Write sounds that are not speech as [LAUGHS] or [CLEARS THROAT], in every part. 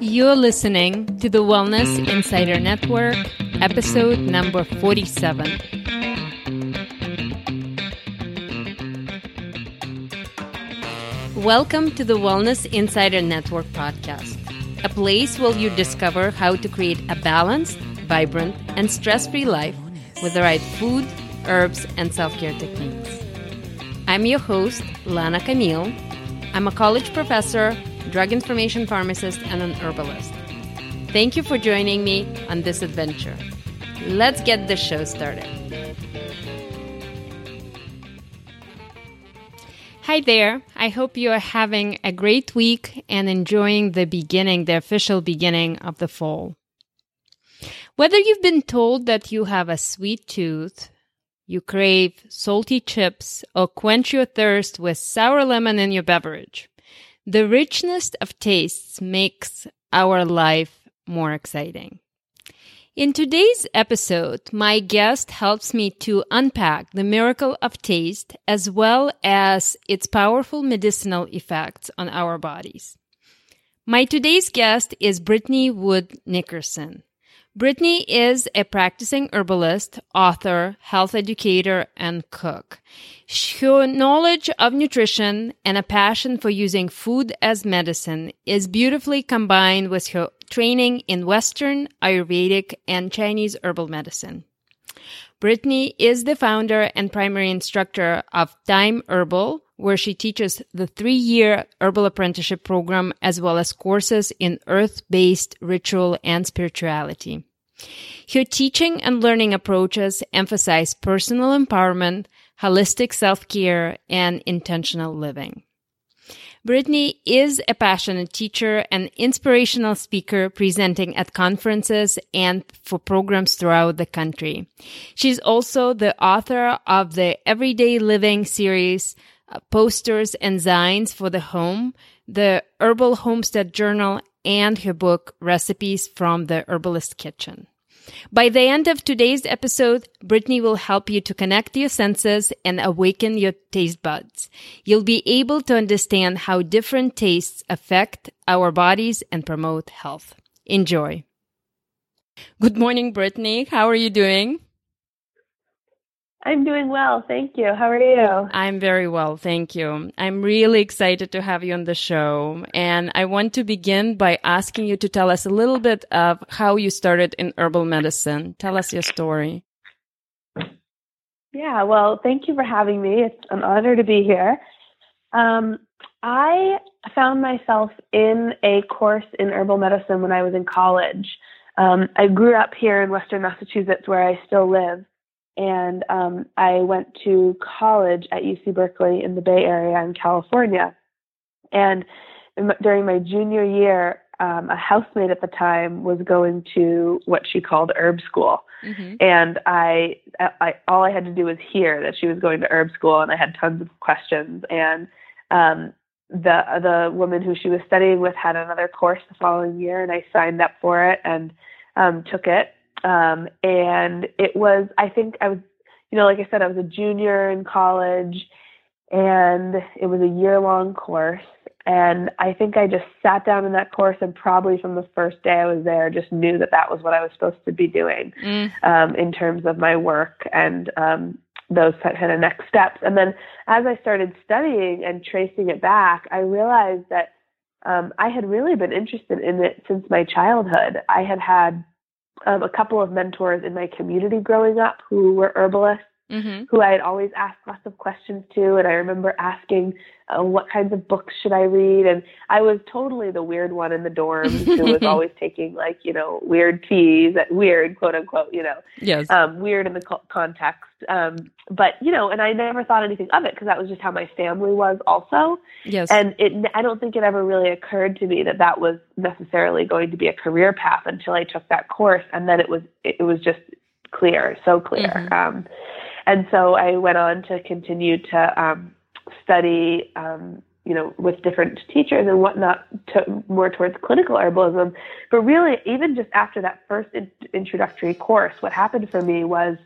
You're listening to the Wellness Insider Network, episode number 47. Welcome to the Wellness Insider Network podcast, a place where you discover how to create a balanced, vibrant, and stress free life with the right food, herbs, and self care techniques. I'm your host, Lana Camille. I'm a college professor drug information pharmacist, and an herbalist. Thank you for joining me on this adventure. Let's get the show started. Hi there. I hope you are having a great week and enjoying the beginning, the official beginning of the fall. Whether you've been told that you have a sweet tooth, you crave salty chips, or quench your thirst with sour lemon in your beverage, the richness of tastes makes our life more exciting. In today's episode, my guest helps me to unpack the miracle of taste as well as its powerful medicinal effects on our bodies. My today's guest is Brittany Wood Nickerson. Brittany is a practicing herbalist, author, health educator, and cook. Her knowledge of nutrition and a passion for using food as medicine is beautifully combined with her training in Western, Ayurvedic, and Chinese herbal medicine. Brittany is the founder and primary instructor of Thyme Herbal, where she teaches the three year herbal apprenticeship program as well as courses in earth based ritual and spirituality. Her teaching and learning approaches emphasize personal empowerment, holistic self care, and intentional living. Brittany is a passionate teacher and inspirational speaker presenting at conferences and for programs throughout the country. She's also the author of the Everyday Living series, uh, posters and signs for the home, the Herbal Homestead Journal, and her book, Recipes from the Herbalist Kitchen. By the end of today's episode, Brittany will help you to connect your senses and awaken your taste buds. You'll be able to understand how different tastes affect our bodies and promote health. Enjoy. Good morning, Brittany. How are you doing? I'm doing well. Thank you. How are you? I'm very well. Thank you. I'm really excited to have you on the show. And I want to begin by asking you to tell us a little bit of how you started in herbal medicine. Tell us your story. Yeah, well, thank you for having me. It's an honor to be here. Um, I found myself in a course in herbal medicine when I was in college. Um, I grew up here in Western Massachusetts, where I still live and um, I went to college at UC Berkeley in the Bay Area in California. And during my junior year, um, a housemate at the time was going to what she called herb school, mm-hmm. and I, I, all I had to do was hear that she was going to herb school, and I had tons of questions. And um, the the woman who she was studying with had another course the following year, and I signed up for it and um, took it. Um, and it was, I think I was, you know, like I said, I was a junior in college and it was a year long course. And I think I just sat down in that course and probably from the first day I was there, just knew that that was what I was supposed to be doing mm. um, in terms of my work and um, those kind of next steps. And then as I started studying and tracing it back, I realized that um, I had really been interested in it since my childhood. I had had um, a couple of mentors in my community growing up who were herbalists mm-hmm. who I had always asked lots of questions to. And I remember asking, uh, what kinds of books should I read? And I was totally the weird one in the dorms who was [LAUGHS] always taking like, you know, weird teas, weird, quote unquote, you know, yes. um, weird in the co- context. Um, but, you know, and I never thought anything of it because that was just how my family was also. Yes. And it, I don't think it ever really occurred to me that that was necessarily going to be a career path until I took that course. And then it was, it, was just clear, so clear. Mm-hmm. Um, and so I went on to continue to um, study, um, you know, with different teachers and whatnot, to, more towards clinical herbalism. But really, even just after that first in- introductory course, what happened for me was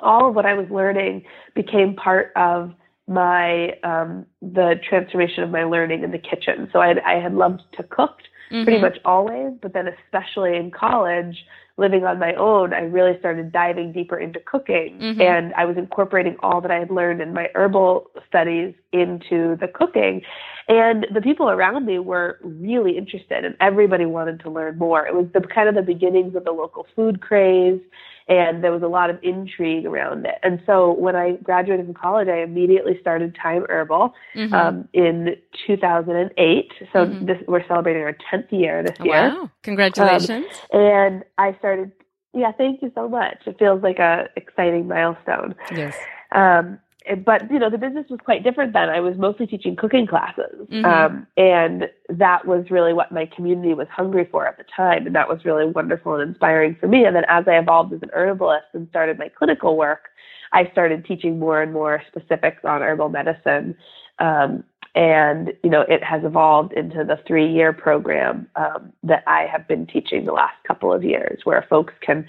all of what I was learning became part of my um, the transformation of my learning in the kitchen. So I, I had loved to cook mm-hmm. pretty much always, but then especially in college, living on my own, I really started diving deeper into cooking mm-hmm. and I was incorporating all that I had learned in my herbal studies into the cooking. And the people around me were really interested and everybody wanted to learn more. It was the kind of the beginnings of the local food craze and there was a lot of intrigue around it. And so when I graduated from college, I immediately started Thyme Herbal mm-hmm. um, in 2008. So mm-hmm. this, we're celebrating our 10th year this year. Wow! Congratulations! Um, and I started. Yeah, thank you so much. It feels like a exciting milestone. Yes. Um, but you know the business was quite different then i was mostly teaching cooking classes mm-hmm. um, and that was really what my community was hungry for at the time and that was really wonderful and inspiring for me and then as i evolved as an herbalist and started my clinical work i started teaching more and more specifics on herbal medicine um, and you know it has evolved into the three year program um, that i have been teaching the last couple of years where folks can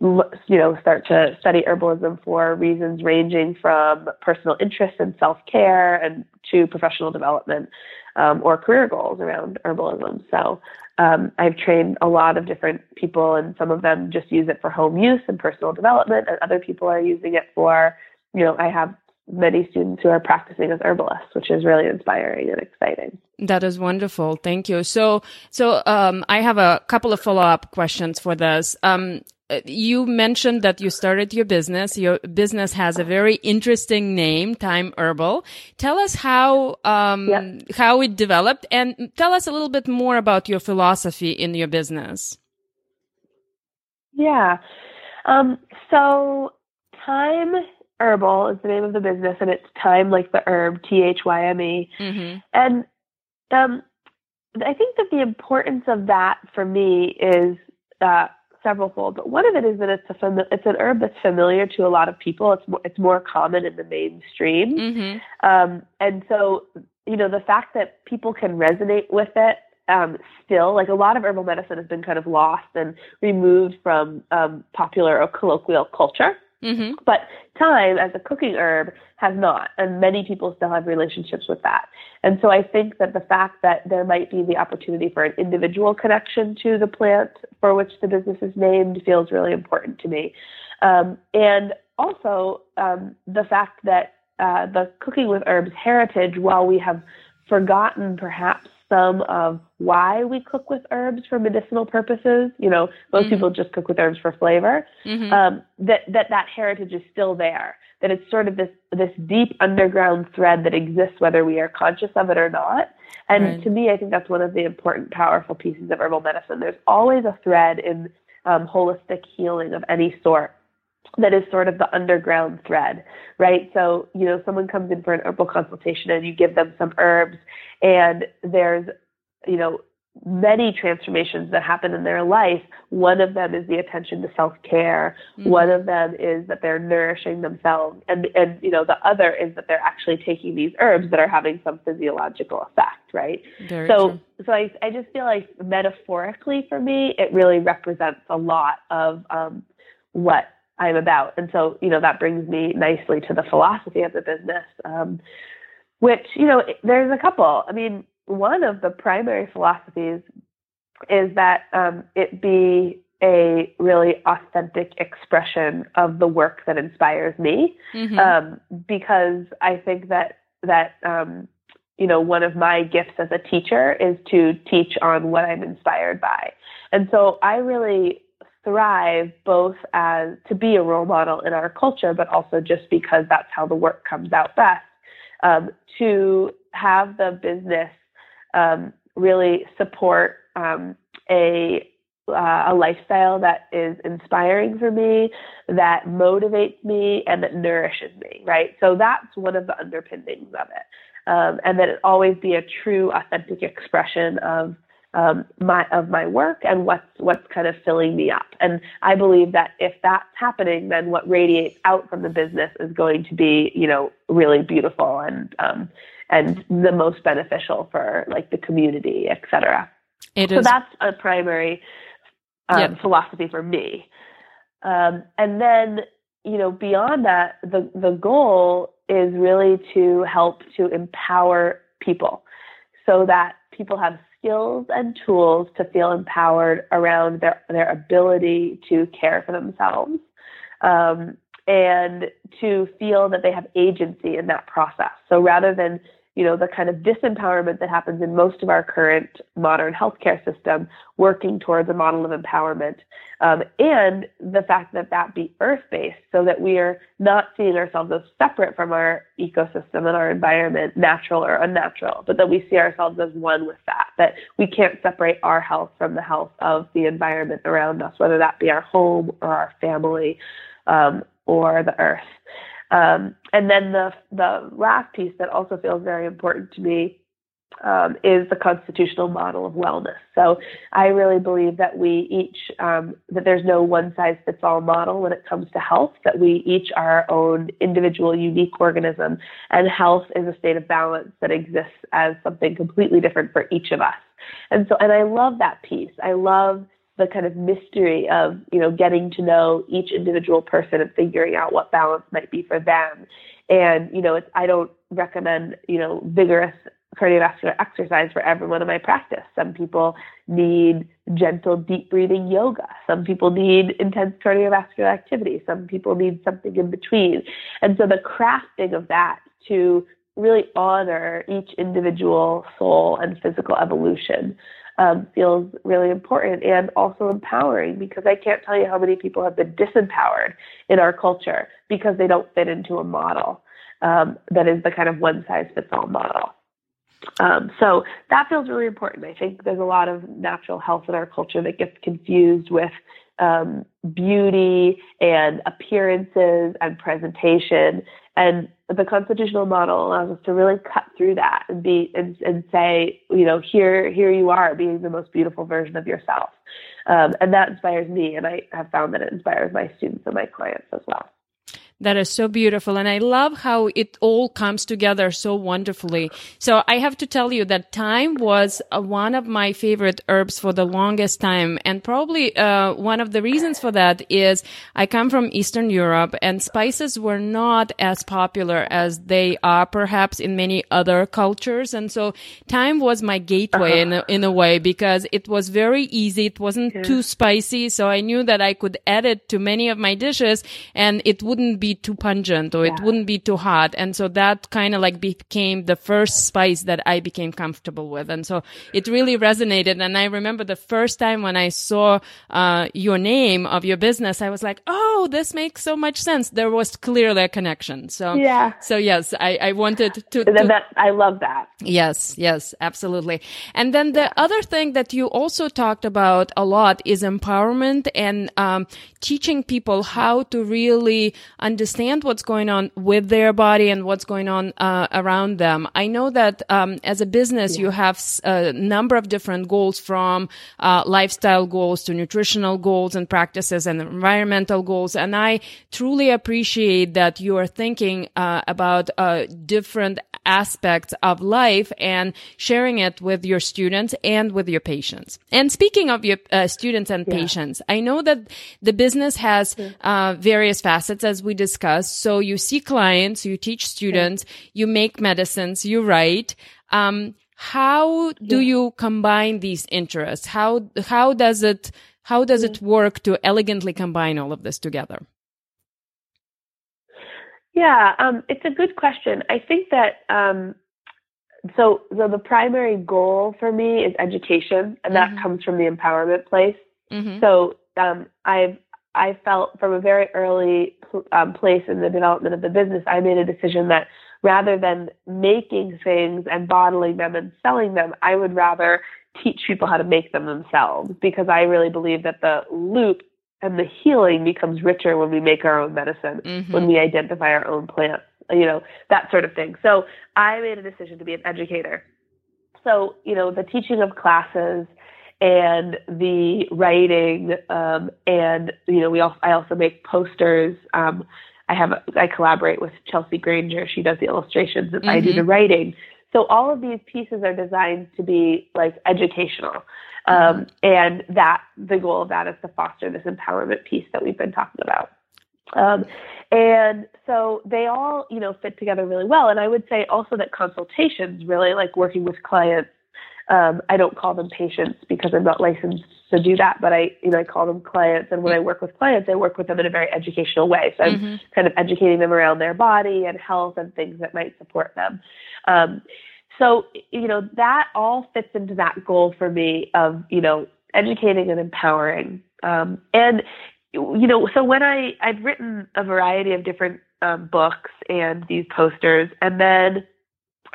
you know, start to study herbalism for reasons ranging from personal interest and self care and to professional development um, or career goals around herbalism. So um, I've trained a lot of different people, and some of them just use it for home use and personal development, and other people are using it for, you know, I have many students who are practicing as herbalists, which is really inspiring and exciting. That is wonderful. Thank you. So, so um, I have a couple of follow up questions for this. Um, you mentioned that you started your business. Your business has a very interesting name, Thyme Herbal. Tell us how um, yeah. how it developed, and tell us a little bit more about your philosophy in your business. Yeah. Um, so, Thyme Herbal is the name of the business, and it's Thyme like the herb, T H Y M E. Mm-hmm. And um, I think that the importance of that for me is uh, several fold, but one of it is that it's a it's an herb that's familiar to a lot of people. It's more, it's more common in the mainstream, mm-hmm. um, and so you know the fact that people can resonate with it um, still like a lot of herbal medicine has been kind of lost and removed from um, popular or colloquial culture. Mm-hmm. But thyme as a cooking herb has not, and many people still have relationships with that. And so I think that the fact that there might be the opportunity for an individual connection to the plant for which the business is named feels really important to me. Um, and also um, the fact that uh, the cooking with herbs heritage, while we have forgotten perhaps some of why we cook with herbs for medicinal purposes. You know, most mm-hmm. people just cook with herbs for flavor. Mm-hmm. Um, that that that heritage is still there. That it's sort of this this deep underground thread that exists whether we are conscious of it or not. And right. to me, I think that's one of the important, powerful pieces of herbal medicine. There's always a thread in um, holistic healing of any sort that is sort of the underground thread, right? So, you know, someone comes in for an herbal consultation and you give them some herbs and there's, you know, many transformations that happen in their life. One of them is the attention to self-care. Mm-hmm. One of them is that they're nourishing themselves. And, and, you know, the other is that they're actually taking these herbs that are having some physiological effect, right? Very so, true. so I, I just feel like metaphorically for me, it really represents a lot of um, what I'm about. And so, you know, that brings me nicely to the philosophy of the business, um, which, you know, there's a couple. I mean, one of the primary philosophies is that um, it be a really authentic expression of the work that inspires me, mm-hmm. um, because I think that that um, you know one of my gifts as a teacher is to teach on what I'm inspired by, and so I really thrive both as to be a role model in our culture, but also just because that's how the work comes out best. Um, to have the business um, really support um, a uh, a lifestyle that is inspiring for me, that motivates me, and that nourishes me. Right. So that's one of the underpinnings of it, um, and that it always be a true, authentic expression of um, my of my work and what's what's kind of filling me up. And I believe that if that's happening, then what radiates out from the business is going to be, you know, really beautiful and um, and the most beneficial for like the community, et cetera. It so is. that's a primary um, yep. philosophy for me. Um, and then, you know, beyond that, the the goal is really to help to empower people so that people have skills and tools to feel empowered around their, their ability to care for themselves um, and to feel that they have agency in that process. So rather than you know, the kind of disempowerment that happens in most of our current modern healthcare system, working towards a model of empowerment, um, and the fact that that be earth-based, so that we are not seeing ourselves as separate from our ecosystem and our environment, natural or unnatural, but that we see ourselves as one with that. That we can't separate our health from the health of the environment around us, whether that be our home or our family um, or the earth. Um, and then the the last piece that also feels very important to me um, is the constitutional model of wellness. So I really believe that we each um, that there's no one size fits all model when it comes to health. That we each are our own individual, unique organism, and health is a state of balance that exists as something completely different for each of us. And so, and I love that piece. I love the kind of mystery of you know getting to know each individual person and figuring out what balance might be for them. And you know it's i don't recommend you know vigorous cardiovascular exercise for everyone in my practice. Some people need gentle deep breathing yoga. Some people need intense cardiovascular activity. Some people need something in between. And so the crafting of that to really honor each individual soul and physical evolution um, feels really important and also empowering because I can't tell you how many people have been disempowered in our culture because they don't fit into a model um, that is the kind of one size fits all model. Um, so that feels really important. I think there's a lot of natural health in our culture that gets confused with um, beauty and appearances and presentation. And the constitutional model allows us to really cut through that and be and, and say, you know, here here you are being the most beautiful version of yourself. Um, and that inspires me, and I have found that it inspires my students and my clients as well. That is so beautiful. And I love how it all comes together so wonderfully. So I have to tell you that thyme was uh, one of my favorite herbs for the longest time. And probably, uh, one of the reasons for that is I come from Eastern Europe and spices were not as popular as they are perhaps in many other cultures. And so thyme was my gateway uh-huh. in, a, in a way because it was very easy. It wasn't yeah. too spicy. So I knew that I could add it to many of my dishes and it wouldn't be be too pungent or yeah. it wouldn't be too hot. And so that kind of like became the first spice that I became comfortable with. And so it really resonated. And I remember the first time when I saw, uh, your name of your business, I was like, Oh, this makes so much sense. There was clearly a connection. So, yeah. So yes, I, I wanted to, to that, I love that. Yes. Yes, absolutely. And then the yeah. other thing that you also talked about a lot is empowerment and, um, teaching people how to really understand understand what's going on with their body and what's going on uh, around them. I know that um, as a business, yeah. you have a number of different goals from uh, lifestyle goals to nutritional goals and practices and environmental goals. And I truly appreciate that you are thinking uh, about uh, different aspects of life and sharing it with your students and with your patients. And speaking of your uh, students and yeah. patients, I know that the business has uh, various facets as we discussed. So you see clients, you teach students, you make medicines, you write. Um, how do yeah. you combine these interests? How, how does it, how does it work to elegantly combine all of this together? Yeah, um, it's a good question. I think that um, so so the primary goal for me is education, and that mm-hmm. comes from the empowerment place. Mm-hmm. So um, I've I felt from a very early um, place in the development of the business, I made a decision that rather than making things and bottling them and selling them, I would rather teach people how to make them themselves because I really believe that the loop and the healing becomes richer when we make our own medicine, mm-hmm. when we identify our own plants, you know, that sort of thing. So I made a decision to be an educator. So, you know, the teaching of classes and the writing, um, and, you know, we also, I also make posters. Um, I have, I collaborate with Chelsea Granger. She does the illustrations and mm-hmm. I do the mm-hmm. writing. So all of these pieces are designed to be like educational. Um, and that the goal of that is to foster this empowerment piece that we've been talking about. Um, and so they all, you know, fit together really well. And I would say also that consultations really like working with clients Um, I don't call them patients because I'm not licensed to do that, but I, you know, I call them clients. And when I work with clients, I work with them in a very educational way. So I'm mm-hmm. kind of educating them around their body and health and things that might support them. Um, so, you know, that all fits into that goal for me of, you know, educating and empowering. Um, and, you know, so when I, I've written a variety of different um, books and these posters, and then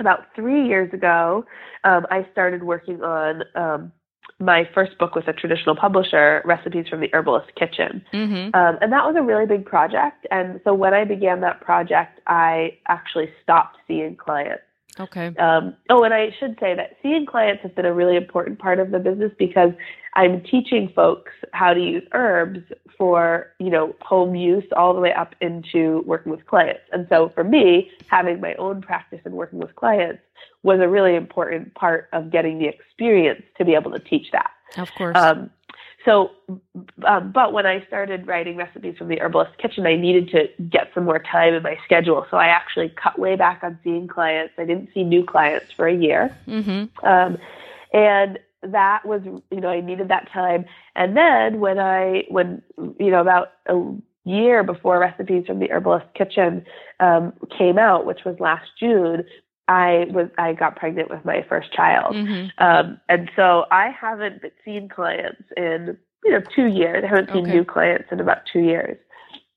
about three years ago, um, I started working on um, my first book with a traditional publisher, Recipes from the Herbalist Kitchen. Mm-hmm. Um, and that was a really big project. And so when I began that project, I actually stopped seeing clients. Okay. Um, oh, and I should say that seeing clients has been a really important part of the business because I'm teaching folks how to use herbs for, you know, home use all the way up into working with clients. And so for me, having my own practice and working with clients was a really important part of getting the experience to be able to teach that. Of course. Um, so, um, but when I started writing recipes from the Herbalist Kitchen, I needed to get some more time in my schedule. So I actually cut way back on seeing clients. I didn't see new clients for a year. Mm-hmm. Um, and that was, you know, I needed that time. And then when I, when, you know, about a year before recipes from the Herbalist Kitchen um, came out, which was last June, I was I got pregnant with my first child, mm-hmm. um, and so I haven't seen clients in you know two years. I haven't seen okay. new clients in about two years.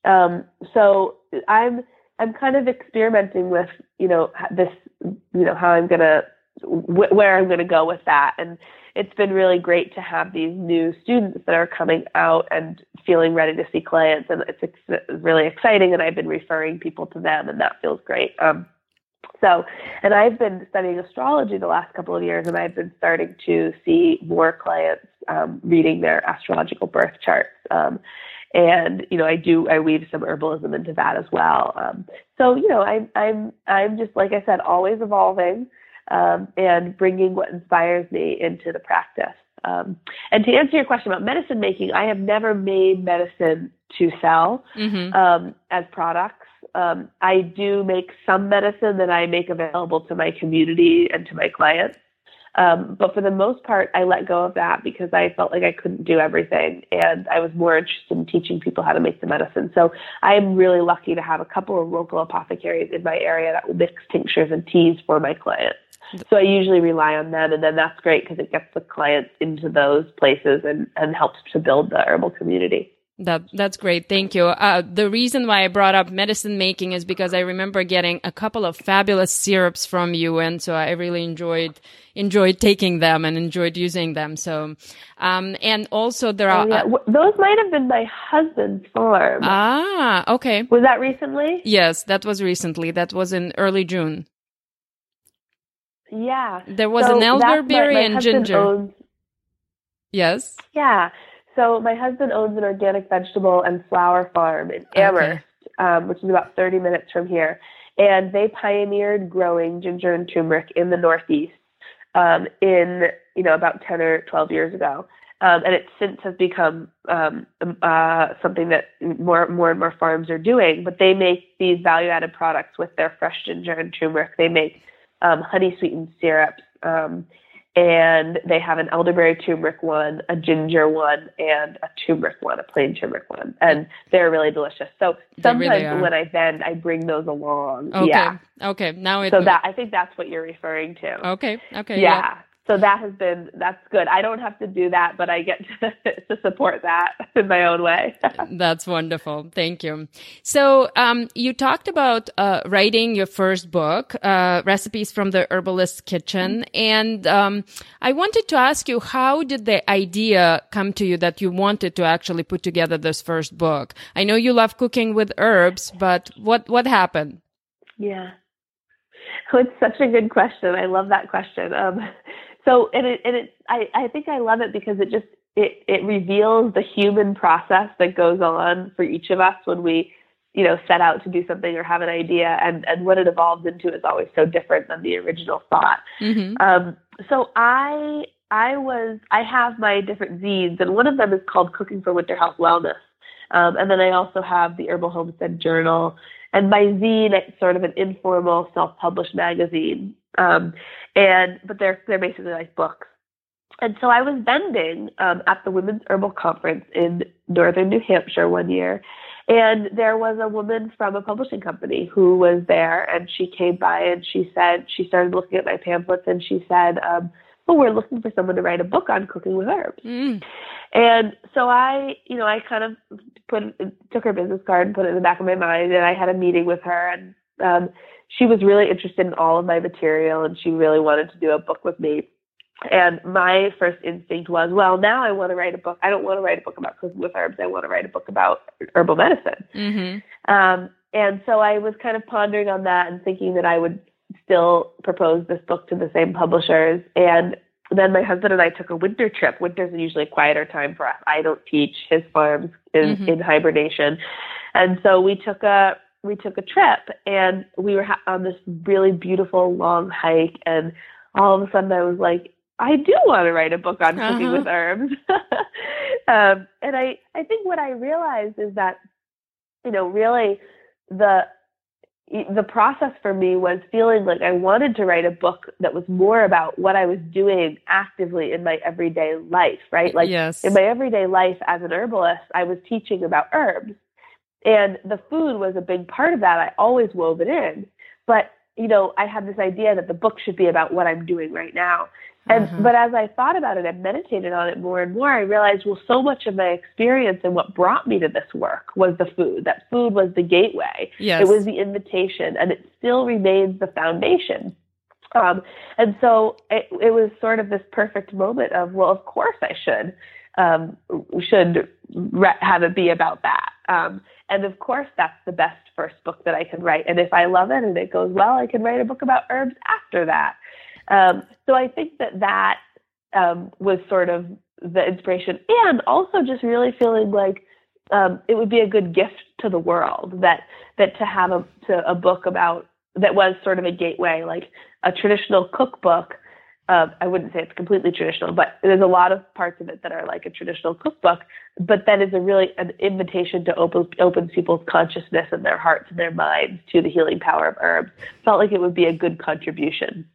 Um, so I'm I'm kind of experimenting with you know this you know how I'm gonna wh- where I'm gonna go with that, and it's been really great to have these new students that are coming out and feeling ready to see clients, and it's ex- really exciting. And I've been referring people to them, and that feels great. Um, so, and I've been studying astrology the last couple of years, and I've been starting to see more clients um, reading their astrological birth charts. Um, and you know, I do I weave some herbalism into that as well. Um, so, you know, I'm I'm I'm just like I said, always evolving um, and bringing what inspires me into the practice. Um, and to answer your question about medicine making, I have never made medicine to sell mm-hmm. um, as products. Um, I do make some medicine that I make available to my community and to my clients. Um, but for the most part, I let go of that because I felt like I couldn't do everything. And I was more interested in teaching people how to make the medicine. So I'm really lucky to have a couple of local apothecaries in my area that will mix tinctures and teas for my clients. So I usually rely on them, and then that's great because it gets the clients into those places and, and helps to build the herbal community. That that's great. Thank you. Uh, the reason why I brought up medicine making is because I remember getting a couple of fabulous syrups from you, and so I really enjoyed enjoyed taking them and enjoyed using them. So, um, and also there are oh, yeah. uh, those might have been my husband's farm. Ah, okay. Was that recently? Yes, that was recently. That was in early June. Yeah. There was so an elderberry my, my and ginger. Owns, yes. Yeah. So my husband owns an organic vegetable and flower farm in Amherst, okay. um, which is about 30 minutes from here. And they pioneered growing ginger and turmeric in the Northeast um, in, you know, about 10 or 12 years ago. Um, and it since has become um, uh, something that more, more and more farms are doing. But they make these value-added products with their fresh ginger and turmeric. They make um, honey sweetened syrups. Um, and they have an elderberry turmeric one, a ginger one, and a turmeric one, a plain turmeric one, and they're really delicious. So sometimes really when I bend, I bring those along. Okay. Yeah. Okay. Now it. So that I think that's what you're referring to. Okay. Okay. Yeah. yeah so that has been that's good. I don't have to do that but i get [LAUGHS] to, to support that in my own way. [LAUGHS] That's wonderful. Thank you. So um, you talked about uh, writing your first book uh, recipes from the herbalist kitchen. And um, i wanted to ask you how did the idea come to you that you wanted to actually put together this first book? I know you love cooking with herbs but what what happened? Yeah. [LAUGHS] Oh, it's such a good question. I love that question. Um, so and it and it I, I think I love it because it just it it reveals the human process that goes on for each of us when we you know set out to do something or have an idea. And and what it evolves into is always so different than the original thought. Mm-hmm. um, so i i was i have my different zines and one of them is called cooking for winter health wellness. Um, and then i also have the herbal homestead journal. And my zine it's sort of an informal self-published magazine Um, and but they're they're basically like books. And so I was vending um, at the Women's Herbal Conference in northern New Hampshire one year, and there was a woman from a publishing company who was there, and she came by and she said she started looking at my pamphlets and she said, um, well, we're looking for someone to write a book on cooking with herbs." Mm. And so I, you know, I kind of put took her business card and put it in the back of my mind, and I had a meeting with her, and um, she was really interested in all of my material, and she really wanted to do a book with me. And my first instinct was, well, now I want to write a book. I don't want to write a book about cooking with herbs. I want to write a book about herbal medicine. Mm-hmm. Um, and so I was kind of pondering on that and thinking that I would still propose this book to the same publishers. And then my husband and I took a winter trip. Winter's usually a quieter time for us. I don't teach. His farm's is mm-hmm. in hibernation, and so we took a we took a trip and we were ha- on this really beautiful long hike. And all of a sudden, I was like, I do want to write a book on cooking uh-huh. with herbs. [LAUGHS] um, and I I think what I realized is that you know really the the process for me was feeling like I wanted to write a book that was more about what I was doing actively in my everyday life, right? Like yes. in my everyday life as an herbalist, I was teaching about herbs. And the food was a big part of that. I always wove it in. But, you know, I had this idea that the book should be about what I'm doing right now. And mm-hmm. but as I thought about it and meditated on it more and more, I realized well, so much of my experience and what brought me to this work was the food. That food was the gateway. Yes. It was the invitation, and it still remains the foundation. Um, and so it, it was sort of this perfect moment of well, of course I should um, should re- have it be about that. Um, and of course, that's the best first book that I can write. And if I love it and it goes well, I can write a book about herbs after that. Um, so I think that that um, was sort of the inspiration, and also just really feeling like um, it would be a good gift to the world that that to have a to a book about that was sort of a gateway, like a traditional cookbook. Uh, I wouldn't say it's completely traditional, but there's a lot of parts of it that are like a traditional cookbook. But that is a really an invitation to open open people's consciousness and their hearts and their minds to the healing power of herbs. Felt like it would be a good contribution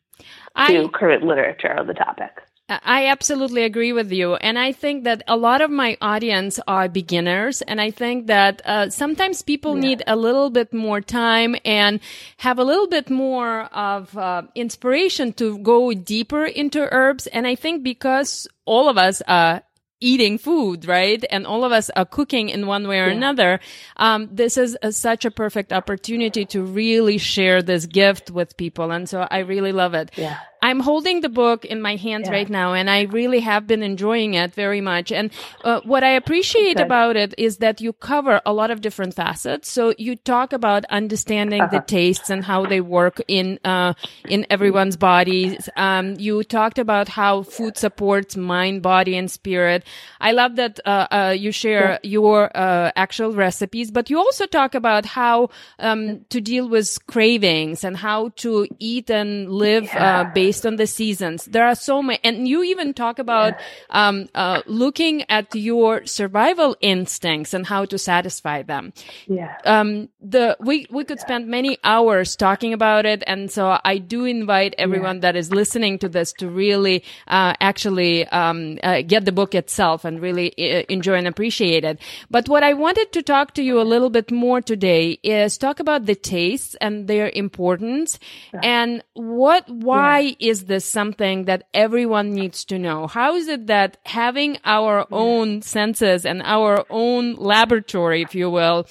to current literature on the topic. I absolutely agree with you. And I think that a lot of my audience are beginners. And I think that uh, sometimes people yeah. need a little bit more time and have a little bit more of uh, inspiration to go deeper into herbs. And I think because all of us are eating food, right? And all of us are cooking in one way or yeah. another. Um, this is a, such a perfect opportunity to really share this gift with people. And so I really love it. Yeah. I'm holding the book in my hands yeah. right now, and I really have been enjoying it very much. And uh, what I appreciate Good. about it is that you cover a lot of different facets. So you talk about understanding uh-huh. the tastes and how they work in uh, in everyone's bodies. Um, you talked about how food supports mind, body, and spirit. I love that uh, uh you share yeah. your uh, actual recipes, but you also talk about how um, to deal with cravings and how to eat and live uh, yeah. based based on the seasons. There are so many, and you even talk about um, uh, looking at your survival instincts and how to satisfy them. Yeah. Um, the we we could spend many hours talking about it, and so I do invite everyone yeah. that is listening to this to really uh, actually um, uh, get the book itself and really uh, enjoy and appreciate it. But what I wanted to talk to you a little bit more today is talk about the tastes and their importance, yeah. and what why is this something that everyone needs to know? How is it that having our own senses and our own laboratory, if you will,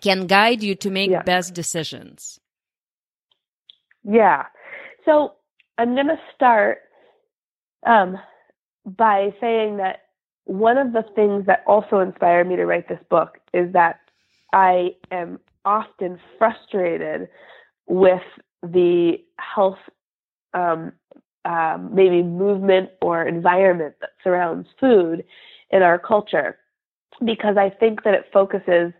can guide you to make yeah. best decisions? Yeah. So I'm going to start um, by saying that one of the things that also inspired me to write this book is that I am often frustrated with the health um, um, maybe movement or environment that surrounds food in our culture because I think that it focuses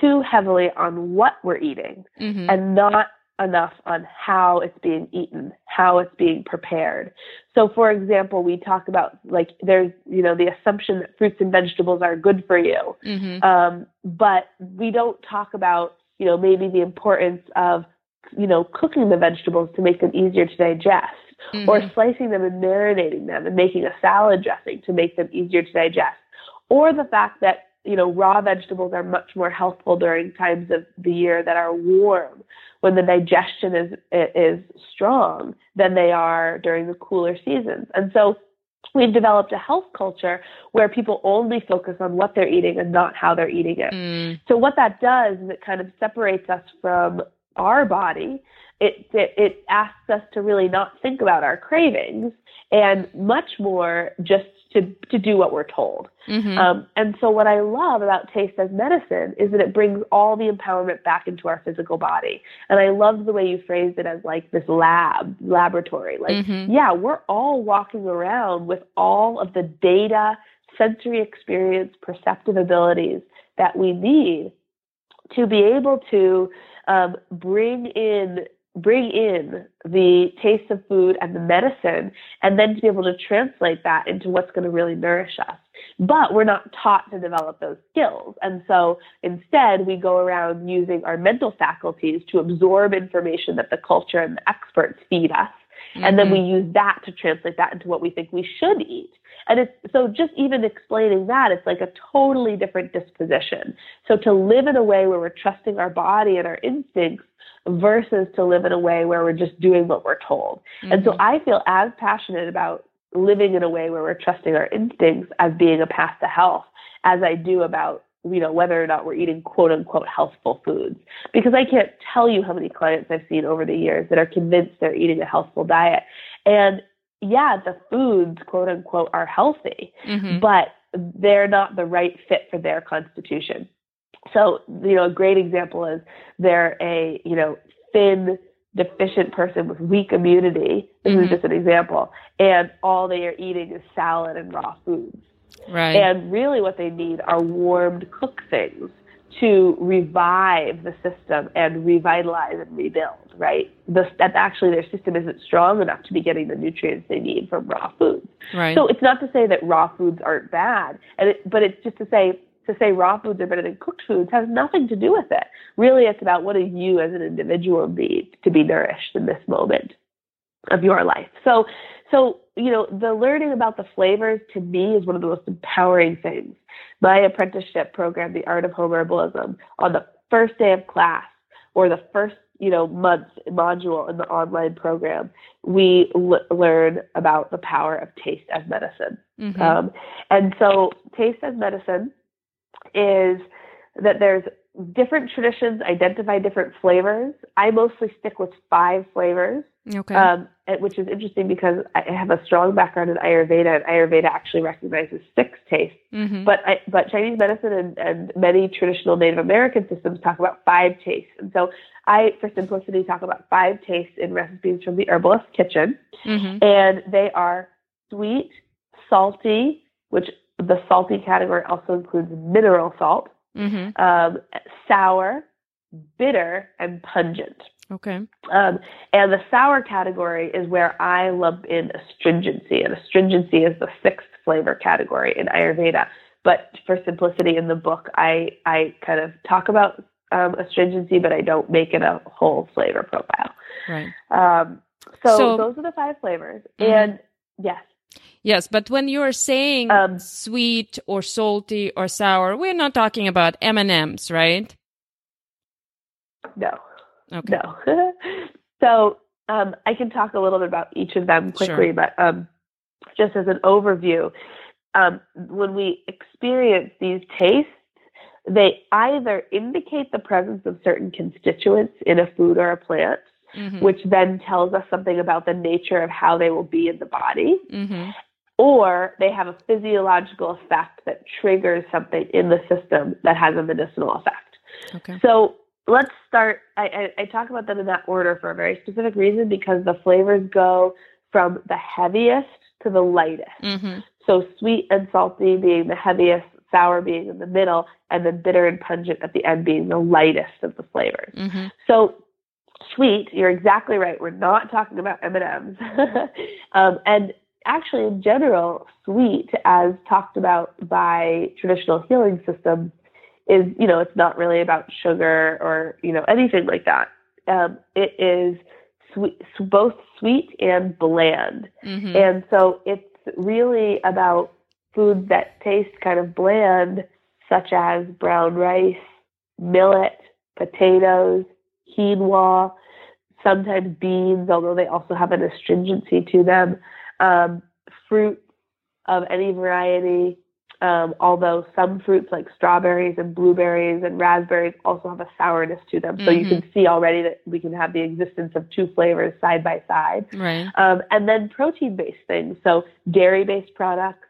too heavily on what we're eating mm-hmm. and not enough on how it's being eaten, how it's being prepared. So, for example, we talk about like there's, you know, the assumption that fruits and vegetables are good for you. Mm-hmm. Um, but we don't talk about, you know, maybe the importance of you know, cooking the vegetables to make them easier to digest, mm-hmm. or slicing them and marinating them and making a salad dressing to make them easier to digest, or the fact that you know raw vegetables are much more healthful during times of the year that are warm when the digestion is is strong than they are during the cooler seasons and so we've developed a health culture where people only focus on what they're eating and not how they're eating it. Mm. So what that does is it kind of separates us from our body. It, it it asks us to really not think about our cravings and much more just to to do what we're told. Mm-hmm. Um, and so, what I love about taste as medicine is that it brings all the empowerment back into our physical body. And I love the way you phrased it as like this lab, laboratory. Like, mm-hmm. yeah, we're all walking around with all of the data, sensory experience, perceptive abilities that we need to be able to um, bring in bring in the taste of food and the medicine and then to be able to translate that into what's going to really nourish us. But we're not taught to develop those skills. And so instead, we go around using our mental faculties to absorb information that the culture and the experts feed us. Mm-hmm. And then we mm-hmm. use that to translate that into what we think we should eat. And it's so just even explaining that, it's like a totally different disposition. So to live in a way where we're trusting our body and our instincts versus to live in a way where we're just doing what we're told. Mm-hmm. And so mm-hmm. I feel as passionate about living in a way where we're trusting our instincts as being a path to health as I do about you know whether or not we're eating quote unquote healthful foods because I can't tell you how many clients I've seen over the years that are convinced they're eating a healthful diet and yeah the foods quote unquote are healthy mm-hmm. but they're not the right fit for their constitution so, you know, a great example is they're a, you know, thin, deficient person with weak immunity. This mm-hmm. is just an example. And all they are eating is salad and raw foods. Right. And really what they need are warmed cooked things to revive the system and revitalize and rebuild, right? The, that actually their system isn't strong enough to be getting the nutrients they need from raw foods. Right. So it's not to say that raw foods aren't bad, and it, but it's just to say to say raw foods are better than cooked foods has nothing to do with it. Really, it's about what do you as an individual need to be nourished in this moment of your life. So, so you know, the learning about the flavors to me is one of the most empowering things. My apprenticeship program, The Art of Home Herbalism, on the first day of class or the first you know month module in the online program, we l- learn about the power of taste as medicine. Mm-hmm. Um, and so, taste as medicine is that there's different traditions identify different flavors. I mostly stick with five flavors. Okay. Um, which is interesting because I have a strong background in Ayurveda, and Ayurveda actually recognizes six tastes. Mm-hmm. But I, but Chinese medicine and, and many traditional Native American systems talk about five tastes. And so I, for simplicity, talk about five tastes in recipes from the Herbalist Kitchen, mm-hmm. and they are sweet, salty, which the salty category also includes mineral salt, mm-hmm. um, sour, bitter, and pungent. Okay. Um, and the sour category is where I lump in astringency, and astringency is the sixth flavor category in Ayurveda. But for simplicity in the book, I I kind of talk about um, astringency, but I don't make it a whole flavor profile. Right. Um, so, so, those are the five flavors, mm-hmm. and yes. Yes, but when you're saying um, sweet or salty or sour, we're not talking about M and M's, right? No. Okay. No. [LAUGHS] so um, I can talk a little bit about each of them quickly, sure. but um, just as an overview, um, when we experience these tastes, they either indicate the presence of certain constituents in a food or a plant, mm-hmm. which then tells us something about the nature of how they will be in the body. Mm-hmm. Or they have a physiological effect that triggers something in the system that has a medicinal effect. Okay. So let's start. I, I, I talk about them in that order for a very specific reason because the flavors go from the heaviest to the lightest. Mm-hmm. So sweet and salty being the heaviest, sour being in the middle, and then bitter and pungent at the end being the lightest of the flavors. Mm-hmm. So sweet, you're exactly right. We're not talking about M&Ms. [LAUGHS] um, and actually, in general, sweet, as talked about by traditional healing systems, is, you know, it's not really about sugar or, you know, anything like that. um, it is sweet, both sweet and bland. Mm-hmm. And so it's really about foods that taste kind of bland, such as brown rice, millet, potatoes, quinoa, sometimes beans, although they also have an astringency to them, um, fruit of any variety, um, although some fruits like strawberries and blueberries and raspberries also have a sourness to them. So Mm-hmm. you can see already that we can have the existence of two flavors side by side. Right. Um, and then protein based things, so dairy based products,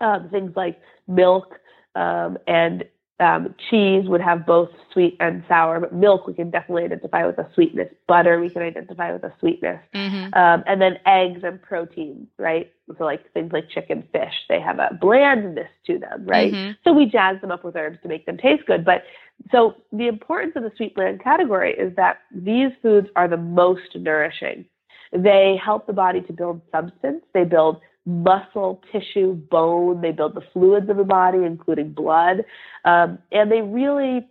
um, things like milk um, and um, cheese would have both sweet and sour, but milk we can definitely identify with a sweetness. Butter we can identify with a sweetness. Mm-hmm. Um, and then eggs and proteins, right? So like things like chicken, fish, they have a blandness to them, right? Mhm. So we jazz them up with herbs to make them taste good. But so the importance of the sweet bland category is that these foods are the most nourishing. They help the body to build substance. They build muscle, tissue, bone. They build the fluids of the body, including blood. Um, and they really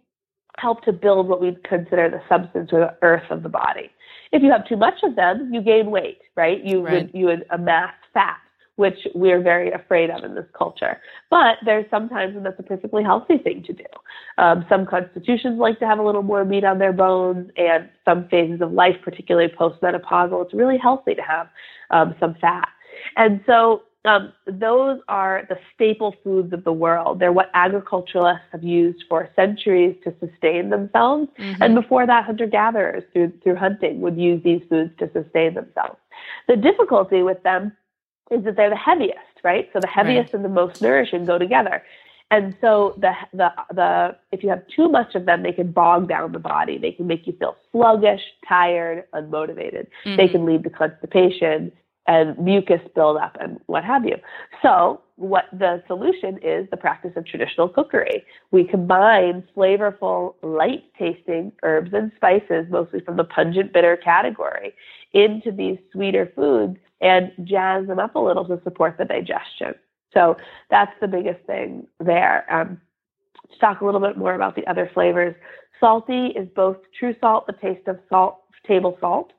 help to build what we consider the substance or the earth of the body. If you have too much of them, you gain weight, right? You Right. would you would amass fat, which we're very afraid of in this culture. But there's sometimes when that's a perfectly healthy thing to do. Um, some constitutions like to have a little more meat on their bones, and some phases of life, particularly postmenopausal, it's really healthy to have um, some fat. And so um, those are the staple foods of the world. They're what agriculturalists have used for centuries to sustain themselves. Mhm. And before that, hunter gatherers through, through hunting would use these foods to sustain themselves. The difficulty with them is that they're the heaviest, right? So the heaviest and the most nourishing go together. And so the the the if you have too much of them, they can bog down the body. They can make you feel sluggish, tired, unmotivated. They Mhm. can lead to constipation and mucus buildup and what have you. So what the solution is the practice of traditional cookery. We combine flavorful, light tasting herbs and spices, mostly from the pungent bitter category, into these sweeter foods and jazz them up a little to support the digestion. So that's the biggest thing there. Um, to talk a little bit more about the other flavors, salty is both true salt, the taste of salt, table salt.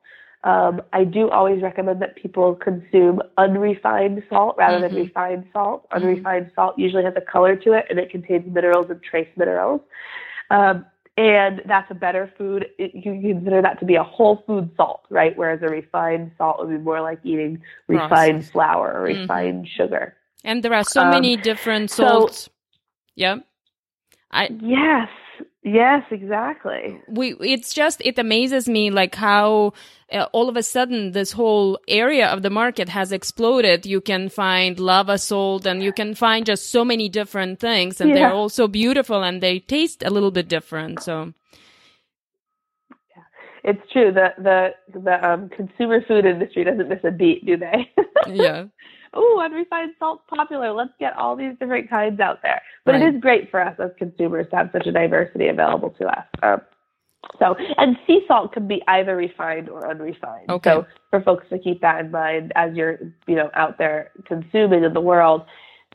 Um, I do always recommend that people consume unrefined salt rather than Mhm. refined salt. Mhm. Unrefined salt usually has a color to it and it contains minerals and trace minerals. Um, and that's a better food. It, you can consider that to be a whole food salt, right? Whereas a refined salt would be more like eating refined flour or Mhm. refined sugar. And there are so Um, many different so- salts. yeah. I Yes, yes, exactly. we it's just it amazes me like how uh, all of a sudden this whole area of the market has exploded you can find lava salt and you can find just so many different things and Yeah. they're all so beautiful and they taste a little bit different so yeah. It's true. The the the um, consumer food industry doesn't miss a beat, do they? [LAUGHS] yeah oh, unrefined salt's popular. Let's get all these different kinds out there. But Right. it is great for us as consumers to have such a diversity available to us. Um, so, and sea salt can be either refined or unrefined. Okay. So, for folks to keep that in mind as you're, you know, out there consuming in the world.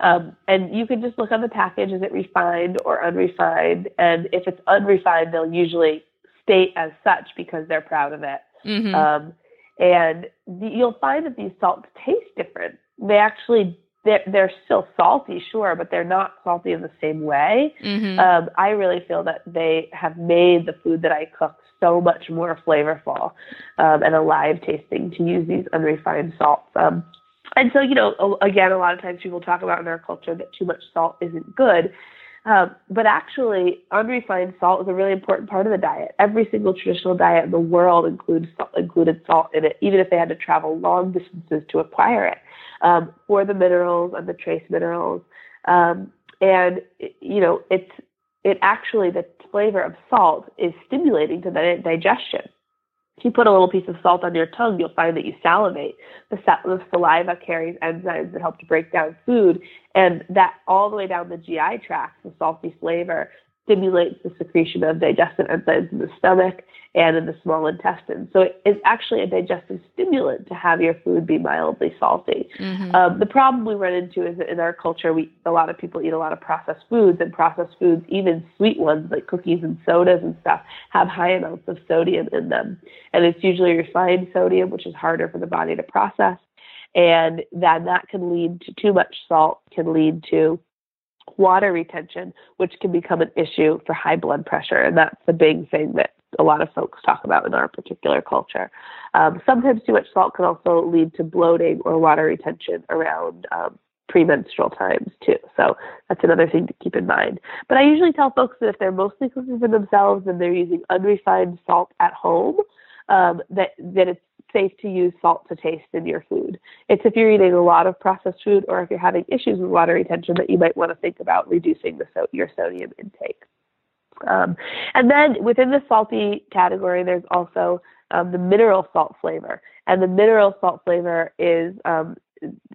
Um, and you can just look on the package: is it refined or unrefined? And if it's unrefined, they'll usually state as such because they're proud of it. hmm Um, and the, you'll find that these salts taste different. They actually they're, they're still salty, sure, but they're not salty in the same way. hmm Um, I really feel that they have made the food that I cook so much more flavorful um, and alive tasting to use these unrefined salts. Um, and so, you know, again, a lot of times people talk about in our culture that too much salt isn't good. Um, but actually, unrefined salt is a really important part of the diet. Every single traditional diet in the world includes salt, included salt in it, even if they had to travel long distances to acquire it um, for the minerals and the trace minerals. Um, and you know, it's it actually the flavor of salt is stimulating to the digestion. If you put a little piece of salt on your tongue, you'll find that you salivate. The, sa- the saliva carries enzymes that help to break down food, and that all the way down the GI tract, the salty flavor stimulates the secretion of digestive enzymes in the stomach and in the small intestine. So it's actually a digestive stimulant to have your food be mildly salty. Mm-hmm. Um, the problem we run into is that in our culture, we a lot of people eat a lot of processed foods, and processed foods, even sweet ones like cookies and sodas and stuff, have high amounts of sodium in them. And it's usually refined sodium, which is harder for the body to process. And then that can lead to too much salt, can lead to water retention, which can become an issue for high blood pressure. And that's the big thing that a lot of folks talk about in our particular culture. Um, sometimes too much salt can also lead to bloating or water retention around um, premenstrual times too. So that's another thing to keep in mind. But I usually tell folks that if they're mostly cooking for themselves and they're using unrefined salt at home, um, that that it's safe to use salt to taste in your food. It's if you're eating a lot of processed food or if you're having issues with water retention that you might want to think about reducing the so- your sodium intake. Um, and then within the salty category, there's also um, the mineral salt flavor. And the mineral salt flavor is um,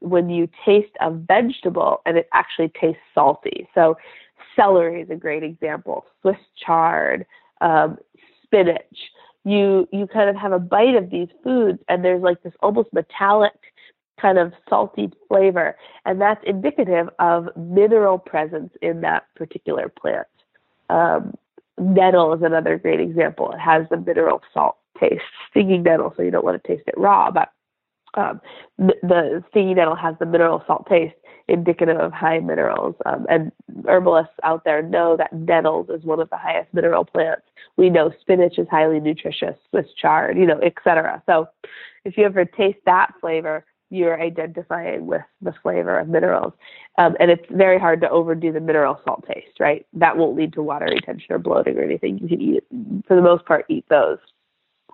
when you taste a vegetable and it actually tastes salty. So celery is a great example, Swiss chard, um, spinach you you kind of have a bite of these foods and there's like this almost metallic kind of salty flavor. And that's indicative of mineral presence in that particular plant. Um, nettle is another great example. It has the mineral salt taste stinging nettle so you don't want to taste it raw but um, the, stinging nettle has the mineral salt taste indicative of high minerals. Um, and herbalists out there know that nettles is one of the highest mineral plants. We know spinach is highly nutritious, Swiss chard, you know, etc. So if you ever taste that flavor, you're identifying with the flavor of minerals. Um, and it's very hard to overdo the mineral salt taste, right? That won't lead to water retention or bloating or anything. You can eat, for the most part, eat those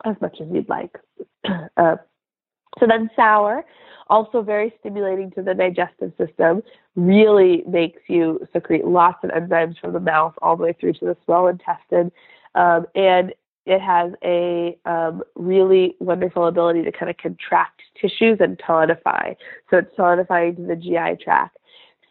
as much as you'd like. [CLEARS THROAT] Uh, so then sour, also very stimulating to the digestive system, really makes you secrete lots of enzymes from the mouth all the way through to the small intestine. Um, and it has a um, really wonderful ability to kind of contract tissues and tonify. So it's tonifying to the GI tract.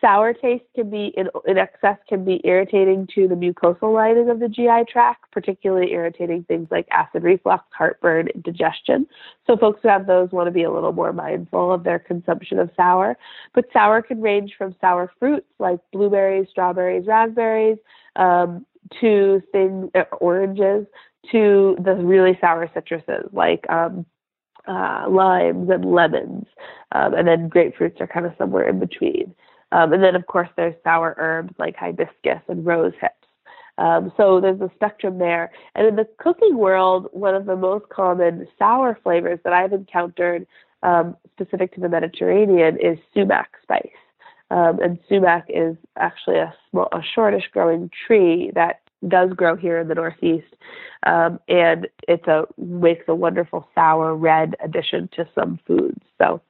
Sour taste can be in, in excess can be irritating to the mucosal lining of the GI tract, particularly irritating things like acid reflux, heartburn, digestion. So folks who have those want to be a little more mindful of their consumption of sour. But sour can range from sour fruits like blueberries, strawberries, raspberries, um, to things uh, oranges, to the really sour citruses like um, uh, limes and lemons, um, and then grapefruits are kind of somewhere in between. Um, and then, of course, there's sour herbs like hibiscus and rose hips. Um, so there's a spectrum there. And in the cooking world, one of the most common sour flavors that I've encountered um, specific to the Mediterranean is sumac spice. Um, and sumac is actually a small, a shortish growing tree that does grow here in the Northeast, um, and it's a makes a wonderful sour red addition to some foods. So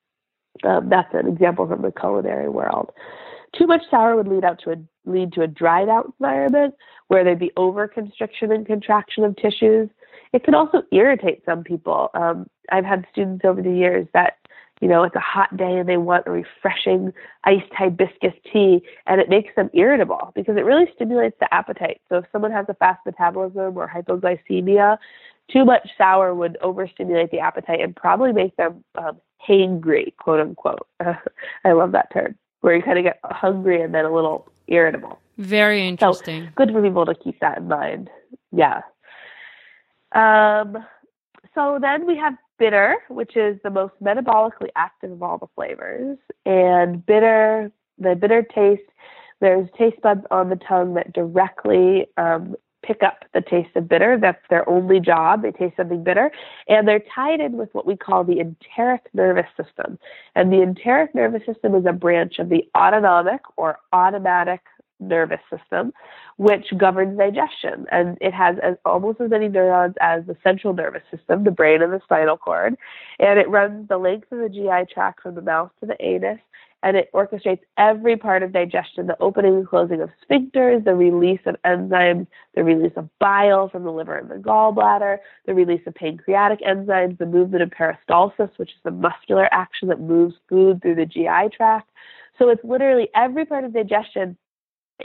um, that's an example from the culinary world. Too much sour would lead out to a lead to a dried out environment where there'd be over constriction and contraction of tissues. It can also irritate some people. Um, I've had students over the years that, you know, it's a hot day and they want a refreshing iced hibiscus tea, and it makes them irritable because it really stimulates the appetite. So if someone has a fast metabolism or hypoglycemia, too much sour would overstimulate the appetite and probably make them um, hangry, quote unquote. [LAUGHS] I love that term, where you kind of get hungry and then a little irritable. Very interesting. So good for people to keep that in mind. Yeah. Um, so then we have bitter, which is the most metabolically active of all the flavors. And bitter, the bitter taste, there's taste buds on the tongue that directly um, pick up the taste of bitter. That's their only job. They taste something bitter. And they're tied in with what we call the enteric nervous system. And the enteric nervous system is a branch of the autonomic or automatic nervous system, which governs digestion. And it has as, almost as many neurons as the central nervous system, the brain and the spinal cord. And it runs the length of the GI tract from the mouth to the anus and it orchestrates every part of digestion the opening and closing of sphincters, the release of enzymes, the release of bile from the liver and the gallbladder, the release of pancreatic enzymes, the movement of peristalsis, which is the muscular action that moves food through the GI tract. So it's literally every part of digestion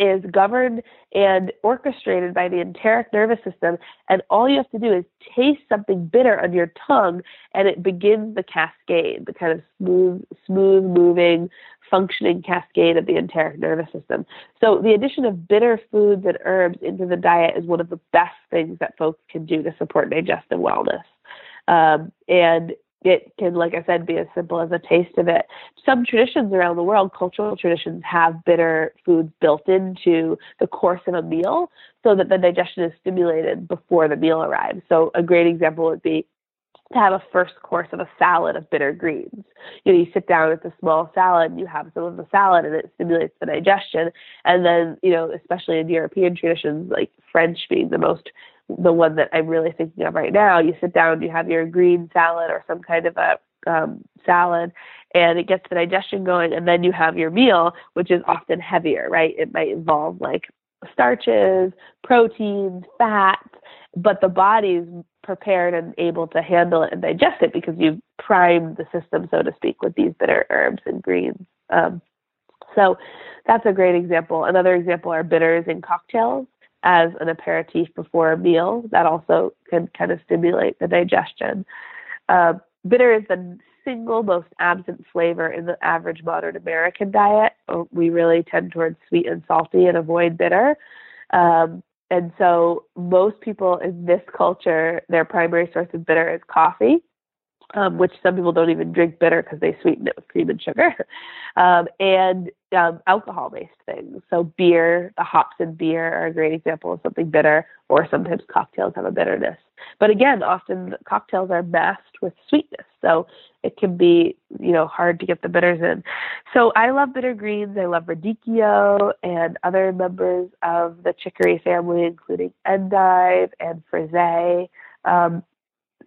is governed and orchestrated by the enteric nervous system. And all you have to do is taste something bitter on your tongue, and it begins the cascade, the kind of smooth, smooth moving, functioning cascade of the enteric nervous system. So the addition of bitter foods and herbs into the diet is one of the best things that folks can do to support digestive wellness. Um, and it can, like I said, be as simple as a taste of it. Some traditions around the world, cultural traditions, have bitter foods built into the course of a meal so that the digestion is stimulated before the meal arrives. So, a great example would be to have a first course of a salad of bitter greens. You know, you sit down with a small salad, you have some of the salad, and it stimulates the digestion. And then, you know, especially in European traditions, like French being the most the one that I'm really thinking of right now. You sit down, you have your green salad or some kind of a um, salad, and it gets the digestion going, and then you have your meal, which is often heavier, right? It might involve like starches, proteins, fats, but the body's prepared and able to handle it and digest it because you've primed the system, so to speak, with these bitter herbs and greens. Um, so that's a great example. Another example are bitters in cocktails as an aperitif before a meal. That also can kind of stimulate the digestion. Uh, bitter is the single most absent flavor in the average modern American diet. Oh, we really tend towards sweet and salty and avoid bitter. Um, and so most people in this culture, their primary source of bitter is coffee um, which some people don't even drink bitter because they sweeten it with cream and sugar, [LAUGHS] um, and um, alcohol based things. So, beer, the hops in beer are a great example of something bitter, or sometimes cocktails have a bitterness. But again, often cocktails are masked with sweetness. So, it can be, you know, hard to get the bitters in. So, I love bitter greens. I love radicchio and other members of the chicory family, including endive and frisee. Um,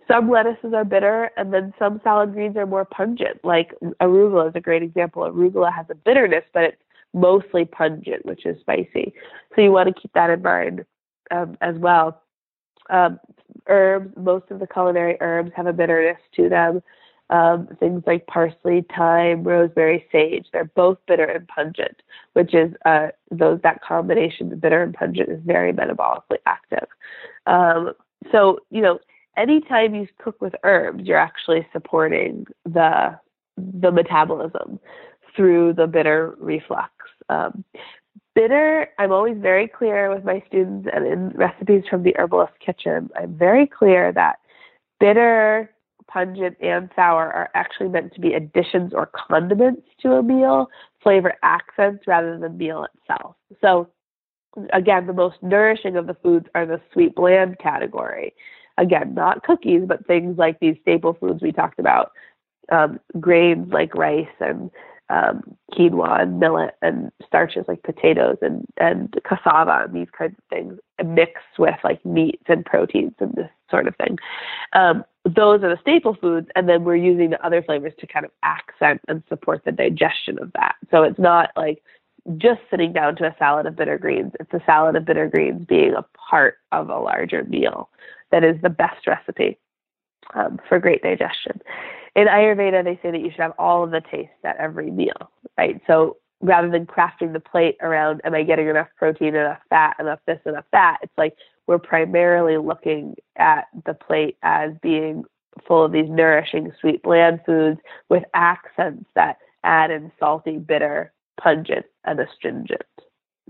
some lettuces are bitter, and then some salad greens are more pungent. Like arugula is a great example. Arugula has a bitterness, but it's mostly pungent, which is spicy. So you want to keep that in mind um, as well. Um, herbs, most of the culinary herbs have a bitterness to them. Um, things like parsley, thyme, rosemary, sage, they're both bitter and pungent, which is uh, those that combination bitter and pungent is very metabolically active. Um, so you know anytime you cook with herbs, you're actually supporting the the metabolism through the bitter reflex. Um, bitter, I'm always very clear with my students and in recipes from the herbalist kitchen, I'm very clear that bitter, pungent, and sour are actually meant to be additions or condiments to a meal, flavor accents rather than meal itself. So again, the most nourishing of the foods are the sweet bland category again, not cookies, but things like these staple foods we talked about, um, grains like rice and um, quinoa and millet and starches like potatoes and, and cassava and these kinds of things mixed with like meats and proteins and this sort of thing. Um, those are the staple foods, and then we're using the other flavors to kind of accent and support the digestion of that. So it's not like just sitting down to a salad of bitter greens. It's a salad of bitter greens being a part of a larger meal that is the best recipe um, for great digestion. In Ayurveda, they say that you should have all of the tastes at every meal, right? So rather than crafting the plate around, am I getting enough protein, enough fat, enough this, enough that? It's like we're primarily looking at the plate as being full of these nourishing, sweet, bland foods with accents that add in salty, bitter, pungent, and astringent.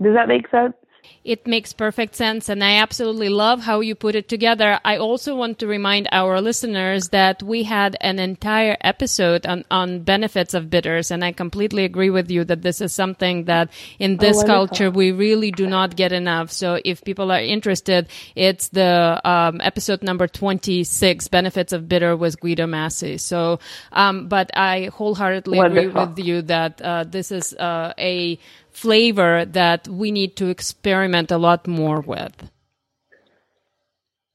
Does that make sense? It makes perfect sense, and I absolutely love how you put it together. I also want to remind our listeners that we had an entire episode on, on benefits of bitters, and I completely agree with you that this is something that in this oh, culture we really do not get enough. So if people are interested, it's the um, episode number 26, Benefits of Bitter with Guido Masé. So, um, but I wholeheartedly Wonderful. agree with you that uh, this is uh, a flavor that we need to experiment a lot more with.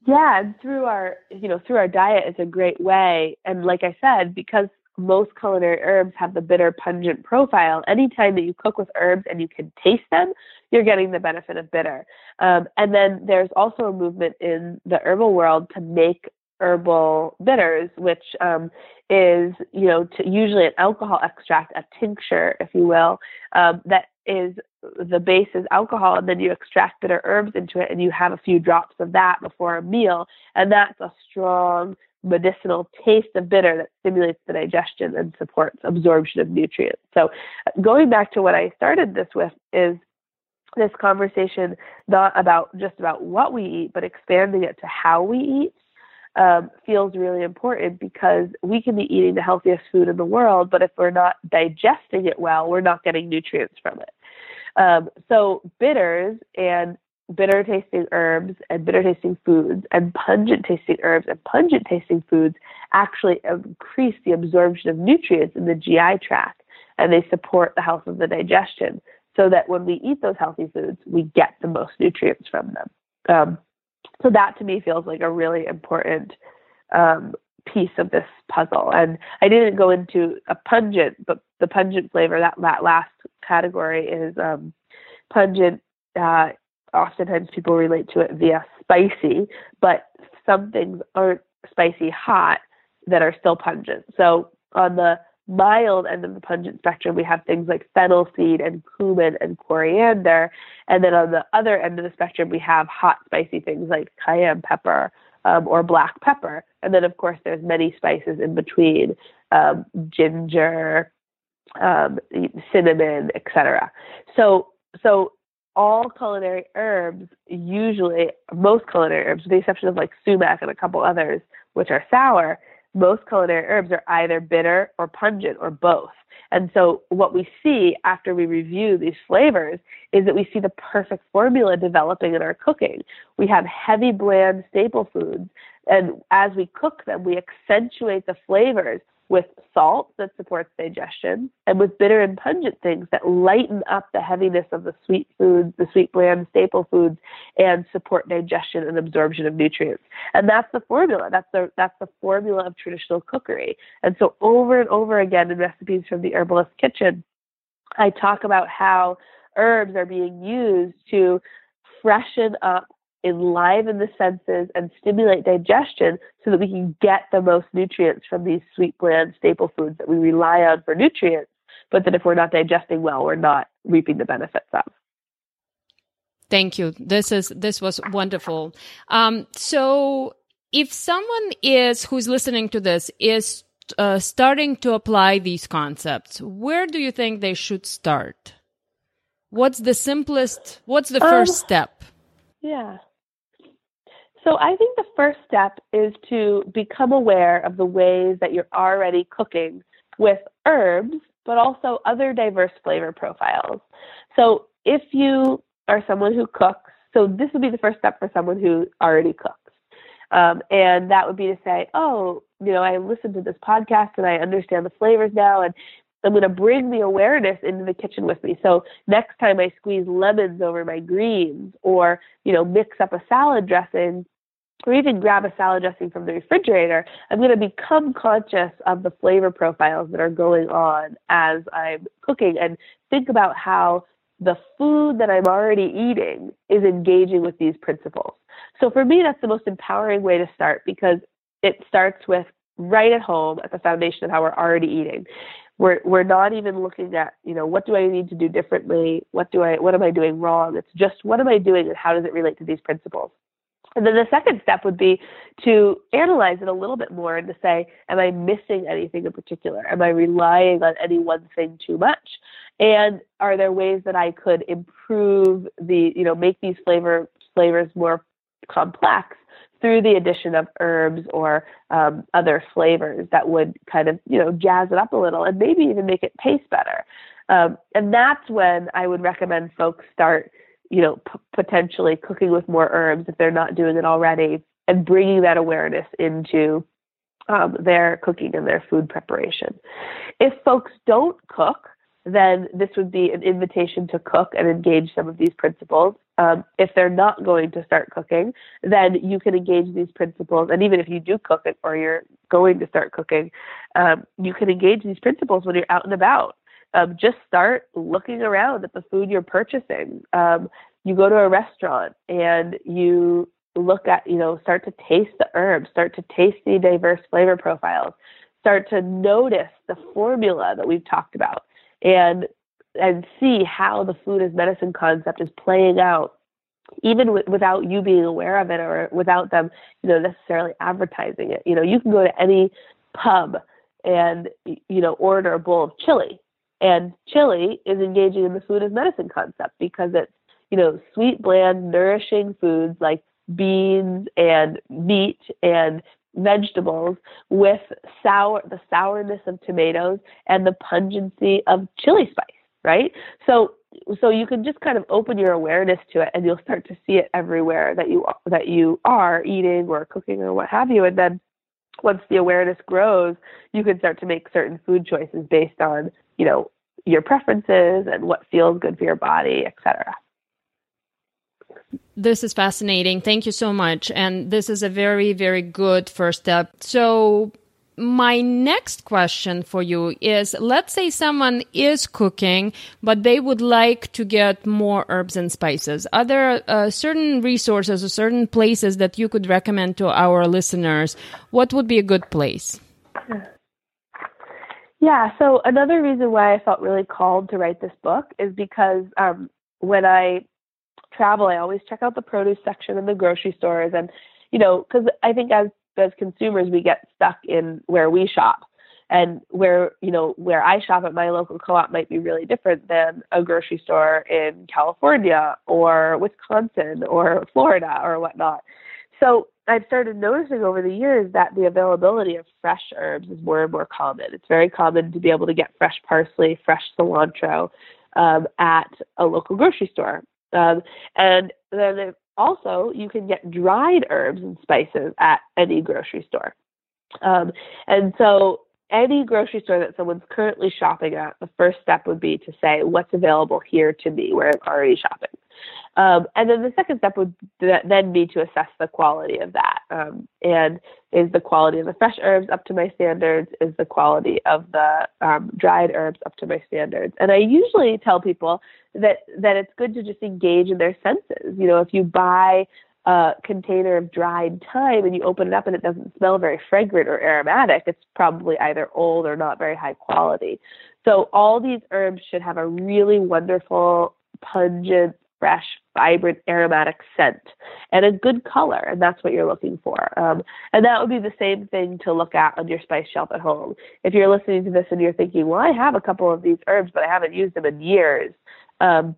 Yeah, and through our you know through our diet is a great way. And like I said, because most culinary herbs have the bitter pungent profile. Anytime that you cook with herbs and you can taste them, you're getting the benefit of bitter. Um, and then there's also a movement in the herbal world to make herbal bitters, which um, is you know to, usually an alcohol extract, a tincture, if you will, um, that is the base is alcohol and then you extract bitter herbs into it and you have a few drops of that before a meal and that's a strong medicinal taste of bitter that stimulates the digestion and supports absorption of nutrients. So going back to what i started this with is this conversation not about just about what we eat but expanding it to how we eat um, feels really important because we can be eating the healthiest food in the world, but if we're not digesting it well, we're not getting nutrients from it. Um, so bitters and bitter tasting herbs and bitter tasting foods and pungent tasting herbs and pungent tasting foods actually increase the absorption of nutrients in the GI tract and they support the health of the digestion so that when we eat those healthy foods, we get the most nutrients from them. Um, so that to me feels like a really important um, piece of this puzzle. And I didn't go into a pungent, but the pungent flavor that that last category is um, pungent. Uh, oftentimes people relate to it via spicy, but some things aren't spicy hot that are still pungent. So on the mild end of the pungent spectrum, we have things like fennel seed and cumin and coriander. And then on the other end of the spectrum, we have hot, spicy things like cayenne pepper um, or black pepper. And then, of course, there's many spices in between um, ginger, um, cinnamon, etc. So, so all culinary herbs, usually most culinary herbs, with the exception of like sumac and a couple others, which are sour, most culinary herbs are either bitter or pungent or both. And so, what we see after we review these flavors is that we see the perfect formula developing in our cooking. We have heavy, bland staple foods, and as we cook them, we accentuate the flavors with salt that supports digestion and with bitter and pungent things that lighten up the heaviness of the sweet foods, the sweet bland staple foods, and support digestion and absorption of nutrients. And that's the formula. That's the that's the formula of traditional cookery. And so over and over again in recipes from the herbalist kitchen, I talk about how herbs are being used to freshen up enliven the senses and stimulate digestion so that we can get the most nutrients from these sweet, bland staple foods that we rely on for nutrients, but that if we're not digesting well, we're not reaping the benefits of. Thank you. This is this was wonderful. Um, so, if someone is who's listening to this is uh, starting to apply these concepts, where do you think they should start? What's the simplest? What's the first um, step? Yeah. So I think the first step is to become aware of the ways that you're already cooking with herbs, but also other diverse flavor profiles. So if you are someone who cooks, so this would be the first step for someone who already cooks. Um, and that would be to say, oh, you know, I listened to this podcast and I understand the flavors now, and I'm going to bring the awareness into the kitchen with me. So next time I squeeze lemons over my greens, or you know, mix up a salad dressing, or even grab a salad dressing from the refrigerator, I'm going to become conscious of the flavor profiles that are going on as I'm cooking and think about how the food that I'm already eating is engaging with these principles. So for me, that's the most empowering way to start because it starts with right at home at the foundation of how we're already eating. We're we're not even looking at, you know, what do I need to do differently? What do I what am I doing wrong? It's just what am I doing and how does it relate to these principles? And then the second step would be to analyze it a little bit more and to say, am I missing anything in particular? Am I relying on any one thing too much? And are there ways that I could improve the, you know, make these flavor flavors more complex through the addition of herbs or um, other flavors that would kind of, you know, jazz it up a little and maybe even make it taste better. Um, and that's when I would recommend folks start you know, p- potentially cooking with more herbs if they're not doing it already, and bringing that awareness into um, their cooking and their food preparation. If folks don't cook, then this would be an invitation to cook and engage some of these principles. Um, if they're not going to start cooking, then you can engage these principles. And even if you do cook it or you're going to start cooking, um, you can engage these principles when you're out and about um, just start looking around at the food you're purchasing. Um, you go to a restaurant and you look at, you know, start to taste the herbs, start to taste the diverse flavor profiles, start to notice the formula that we've talked about. And and see how the food as medicine concept is playing out even w- without you being aware of it or without them you know necessarily advertising it you know you can go to any pub and you know order a bowl of chili and chili is engaging in the food as medicine concept because it's you know sweet bland nourishing foods like beans and meat and vegetables with sour the sourness of tomatoes and the pungency of chili spice right? So so you can just kind of open your awareness to it and you'll start to see it everywhere that you that you are eating or cooking or what have you. And then once the awareness grows you can start to make certain food choices based on you know your preferences and what feels good for your body etc this is fascinating. Thank you so much. And this is a very, very good first step. So, my next question for you is let's say someone is cooking, but they would like to get more herbs and spices. Are there uh, certain resources or certain places that you could recommend to our listeners? What would be a good place? Yeah, so another reason why I felt really called to write this book is because um, when I travel, I always check out the produce section in the grocery stores, and you know, because I think as as consumers we get stuck in where we shop, and where you know where I shop at my local co-op might be really different than a grocery store in California or Wisconsin or Florida or whatnot. So I've started noticing over the years that the availability of fresh herbs is more and more common. It's very common to be able to get fresh parsley, fresh cilantro um, at a local grocery store. Um, and then also, you can get dried herbs and spices at any grocery store. Um, and so, any grocery store that someone's currently shopping at, the first step would be to say, What's available here to me where I'm already shopping? Um, and then the second step would then be to assess the quality of that. Um, and is the quality of the fresh herbs up to my standards? Is the quality of the um, dried herbs up to my standards? And I usually tell people that that it's good to just engage in their senses. You know, if you buy a container of dried thyme and you open it up and it doesn't smell very fragrant or aromatic, it's probably either old or not very high quality. So all these herbs should have a really wonderful, pungent, fresh, vibrant, aromatic scent and a good color, and that's what you're looking for. Um, and that would be the same thing to look at on your spice shelf at home. If you're listening to this and you're thinking, well, I have a couple of these herbs, but I haven't used them in years, um,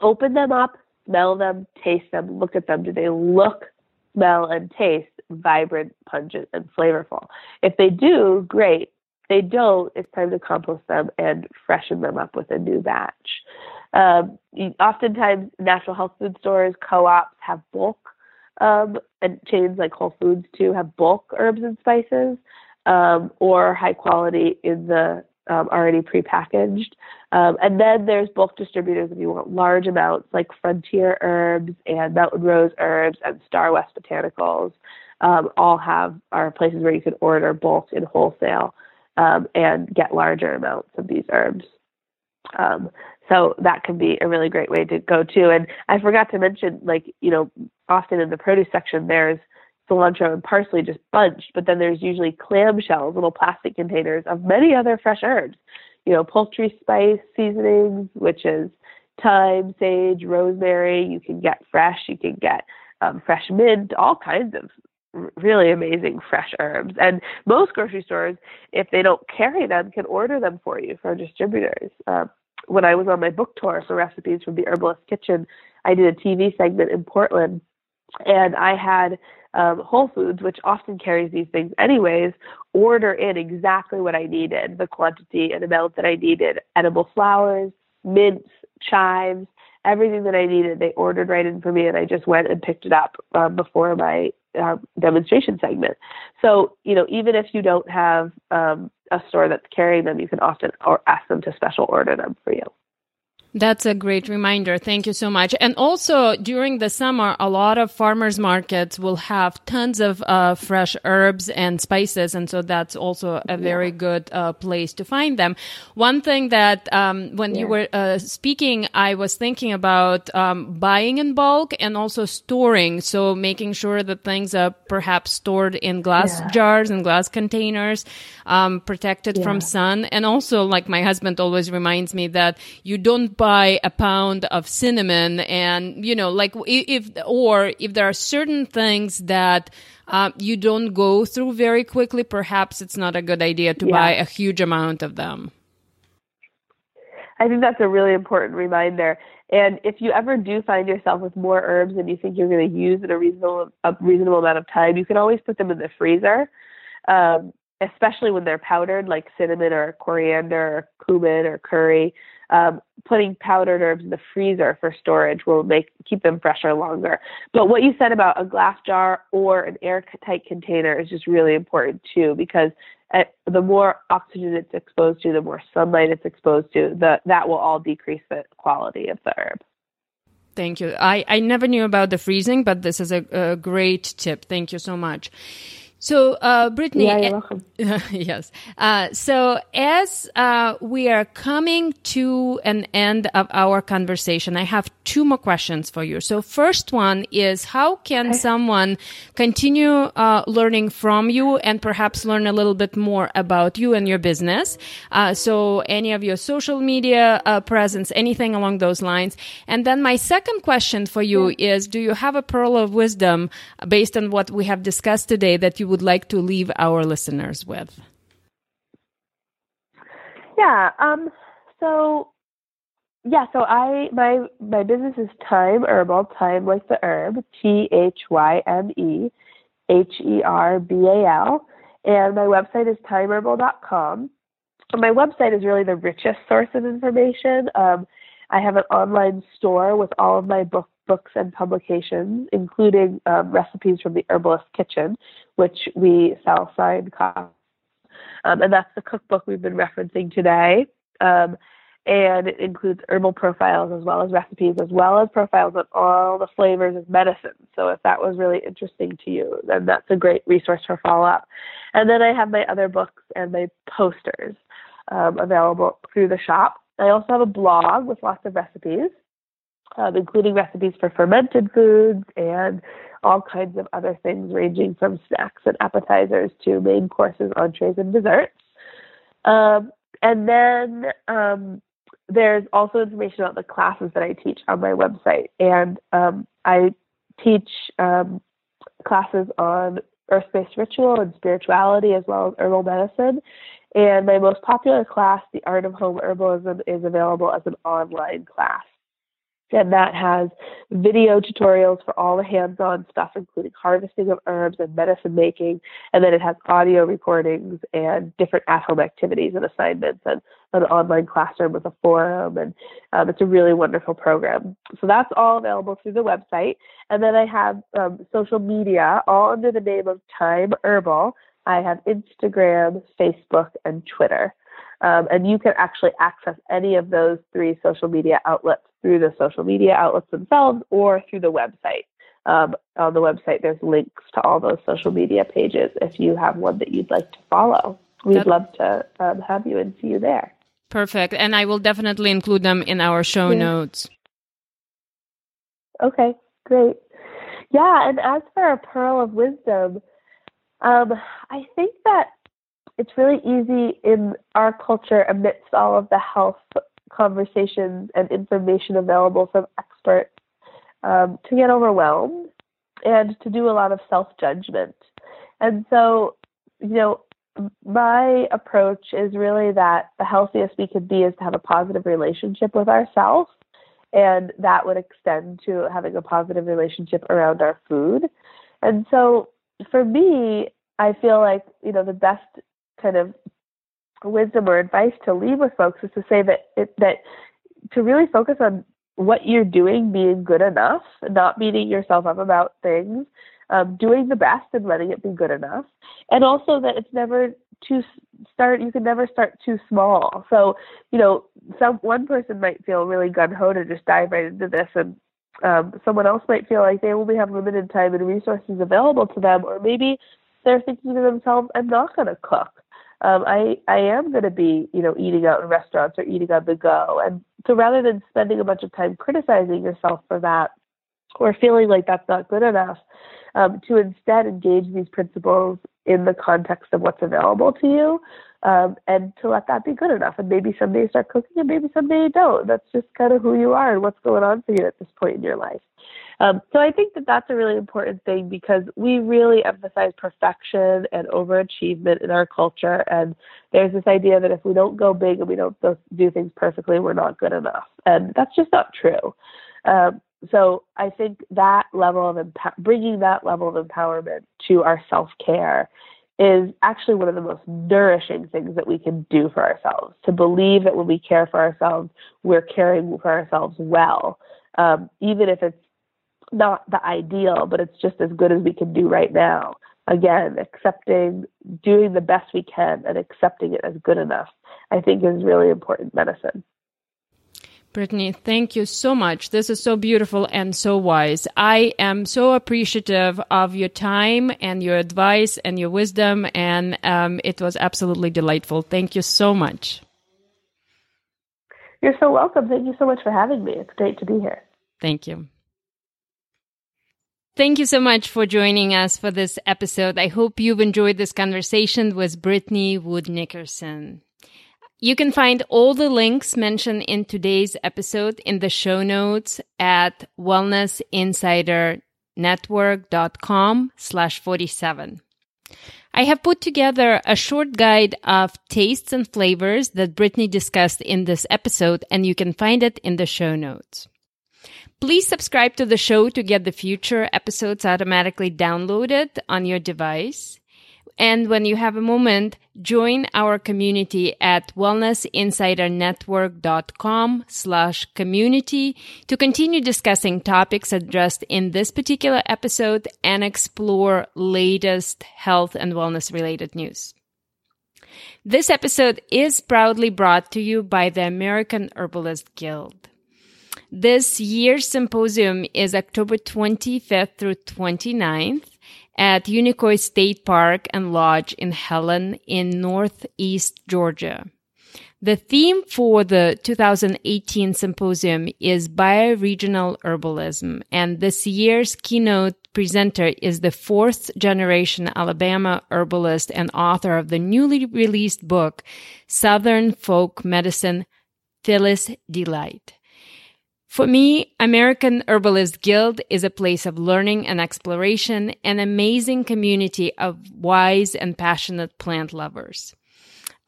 open them up, smell them, taste them, look at them. Do they look, smell, and taste vibrant, pungent, and flavorful? If they do, great. If they don't, it's time to compost them and freshen them up with a new batch. Um, oftentimes, natural health food stores, co-ops have bulk, um, and chains like Whole Foods too have bulk herbs and spices, um, or high quality in the um, already prepackaged. Um, and then there's bulk distributors if you want large amounts, like Frontier Herbs and Mountain Rose Herbs and Starwest Botanicals. Um, all have are places where you can order bulk in wholesale um, and get larger amounts of these herbs. Um, so that can be a really great way to go too. And I forgot to mention, like, you know, often in the produce section, there's cilantro and parsley just bunched, but then there's usually clamshells, little plastic containers of many other fresh herbs. You know, poultry spice seasonings, which is thyme, sage, rosemary. You can get fresh. You can get um, fresh mint, all kinds of really amazing fresh herbs. And most grocery stores, if they don't carry them, can order them for you from distributors. Um, when I was on my book tour for recipes from the Herbalist Kitchen, I did a TV segment in Portland, and I had um, Whole Foods, which often carries these things anyways, order in exactly what I needed, the quantity and amount that I needed, edible flowers, mints, chives, everything that I needed. They ordered right in for me, and I just went and picked it up um, before my uh, demonstration segment. So, you know, even if you don't have um, a store that's carrying them, you can often or ask them to special order them for you. That's a great reminder. Thank you so much. And also during the summer, a lot of farmers markets will have tons of uh, fresh herbs and spices. And so that's also a very good uh, place to find them. One thing that um, when yeah. you were uh, speaking, I was thinking about um, buying in bulk and also storing. So making sure that things are perhaps stored in glass yeah. jars and glass containers, um, protected yeah. from sun. And also, like my husband always reminds me that you don't buy a pound of cinnamon and you know like if or if there are certain things that uh, you don't go through very quickly perhaps it's not a good idea to yeah. buy a huge amount of them. I think that's a really important reminder. And if you ever do find yourself with more herbs than you think you're going to use in a reasonable a reasonable amount of time you can always put them in the freezer um, especially when they're powdered like cinnamon or coriander or cumin or curry um, putting powdered herbs in the freezer for storage will make keep them fresher longer. But what you said about a glass jar or an airtight container is just really important too, because at, the more oxygen it's exposed to, the more sunlight it's exposed to, the, that will all decrease the quality of the herb. Thank you. I, I never knew about the freezing, but this is a, a great tip. Thank you so much. So, uh, Brittany. Yeah, you're welcome. [LAUGHS] yes. Uh, so, as uh, we are coming to an end of our conversation, I have two more questions for you. So, first one is how can okay. someone continue uh, learning from you and perhaps learn a little bit more about you and your business? Uh, so, any of your social media uh, presence, anything along those lines. And then, my second question for you yeah. is do you have a pearl of wisdom based on what we have discussed today that you would like to leave our listeners with? Yeah. Um, so yeah, so I my my business is Thyme Herbal, Thyme like the herb, T H Y M E H E R B A L, and my website is thymeherbal.com. My website is really the richest source of information. Um, I have an online store with all of my books books and publications, including um, recipes from the Herbalist Kitchen, which we sell signed copies. Um, and that's the cookbook we've been referencing today. Um, and it includes herbal profiles as well as recipes, as well as profiles on all the flavors of medicine. So if that was really interesting to you, then that's a great resource for follow up. And then I have my other books and my posters um, available through the shop. I also have a blog with lots of recipes um, including recipes for fermented foods and all kinds of other things, ranging from snacks and appetizers to main courses, entrees, and desserts. Um, and then um, there's also information about the classes that I teach on my website. And um, I teach um, classes on earth based ritual and spirituality, as well as herbal medicine. And my most popular class, The Art of Home Herbalism, is available as an online class and that has video tutorials for all the hands-on stuff including harvesting of herbs and medicine making. And then it has audio recordings and different at-home activities and assignments and an online classroom with a forum. And um, it's a really wonderful program. So that's all available through the website. And then i have um, social media all under the name of Thyme Herbal. I have instagram facebook and twitter um, and you can actually access any of those three social media outlets through the social media outlets themselves or through the website. Um, on the website, there's links to all those social media pages if you have one that you'd like to follow. We'd love to um, have you and see you there. Perfect. And I will definitely include them in our show yeah. notes. Okay, great. Yeah, and as for a pearl of wisdom, um, I think that it's really easy in our culture amidst all of the health conversations and information available from experts um, to get overwhelmed and to do a lot of self judgment. And so, you know, my approach is really that the healthiest we could be is to have a positive relationship with ourselves. And that would extend to having a positive relationship around our food. And so for me, I feel like, you know, the best kind of wisdom or advice to leave with folks is to say that it, that to really focus on what you're doing being good enough, not beating yourself up about things, um, doing the best and letting it be good enough, and also that it's never too start you can never start too small. So you know some one person might feel really gun-ho to just dive right into this and um, someone else might feel like they only have limited time and resources available to them or maybe they're thinking to themselves i'm not going to cook um, I I am going to be you know eating out in restaurants or eating on the go, and so rather than spending a bunch of time criticizing yourself for that or feeling like that's not good enough, um, to instead engage these principles in the context of what's available to you, um, and to let that be good enough. And maybe someday you start cooking, and maybe someday you don't. That's just kind of who you are and what's going on for you at this point in your life. Um, so I think that that's a really important thing because we really emphasize perfection and overachievement in our culture. And there's this idea that if we don't go big and we don't do things perfectly, we're not good enough. And that's just not true. Um, so I think that level of emp- bringing that level of empowerment to our self care is actually one of the most nourishing things that we can do for ourselves. To believe that when we care for ourselves, we're caring for ourselves well, um, even if it's not the ideal, but it's just as good as we can do right now. Again, accepting, doing the best we can, and accepting it as good enough, I think is really important medicine. Brittany, thank you so much. This is so beautiful and so wise. I am so appreciative of your time and your advice and your wisdom, and um, it was absolutely delightful. Thank you so much. You're so welcome. Thank you so much for having me. It's great to be here. Thank you. Thank you so much for joining us for this episode. I hope you've enjoyed this conversation with Brittany Wood Nickerson. You can find all the links mentioned in today's episode in the show notes at wellnessinsidernetwork.com slash 47. I have put together a short guide of tastes and flavors that Brittany discussed in this episode, and you can find it in the show notes. Please subscribe to the show to get the future episodes automatically downloaded on your device. And when you have a moment, join our community at wellnessinsidernetwork.com slash community to continue discussing topics addressed in this particular episode and explore latest health and wellness related news. This episode is proudly brought to you by the American Herbalist Guild. This year's symposium is October 25th through 29th at Unicoi State Park and Lodge in Helen in Northeast Georgia. The theme for the 2018 symposium is bioregional herbalism, and this year's keynote presenter is the fourth generation Alabama herbalist and author of the newly released book, Southern Folk Medicine, Phyllis D. Light. For me, American Herbalist Guild is a place of learning and exploration, an amazing community of wise and passionate plant lovers.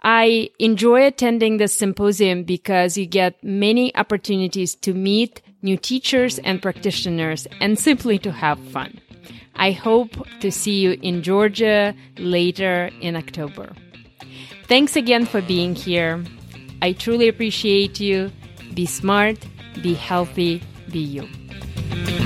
I enjoy attending the symposium because you get many opportunities to meet new teachers and practitioners and simply to have fun. I hope to see you in Georgia later in October. Thanks again for being here. I truly appreciate you. Be smart be healthy, be you.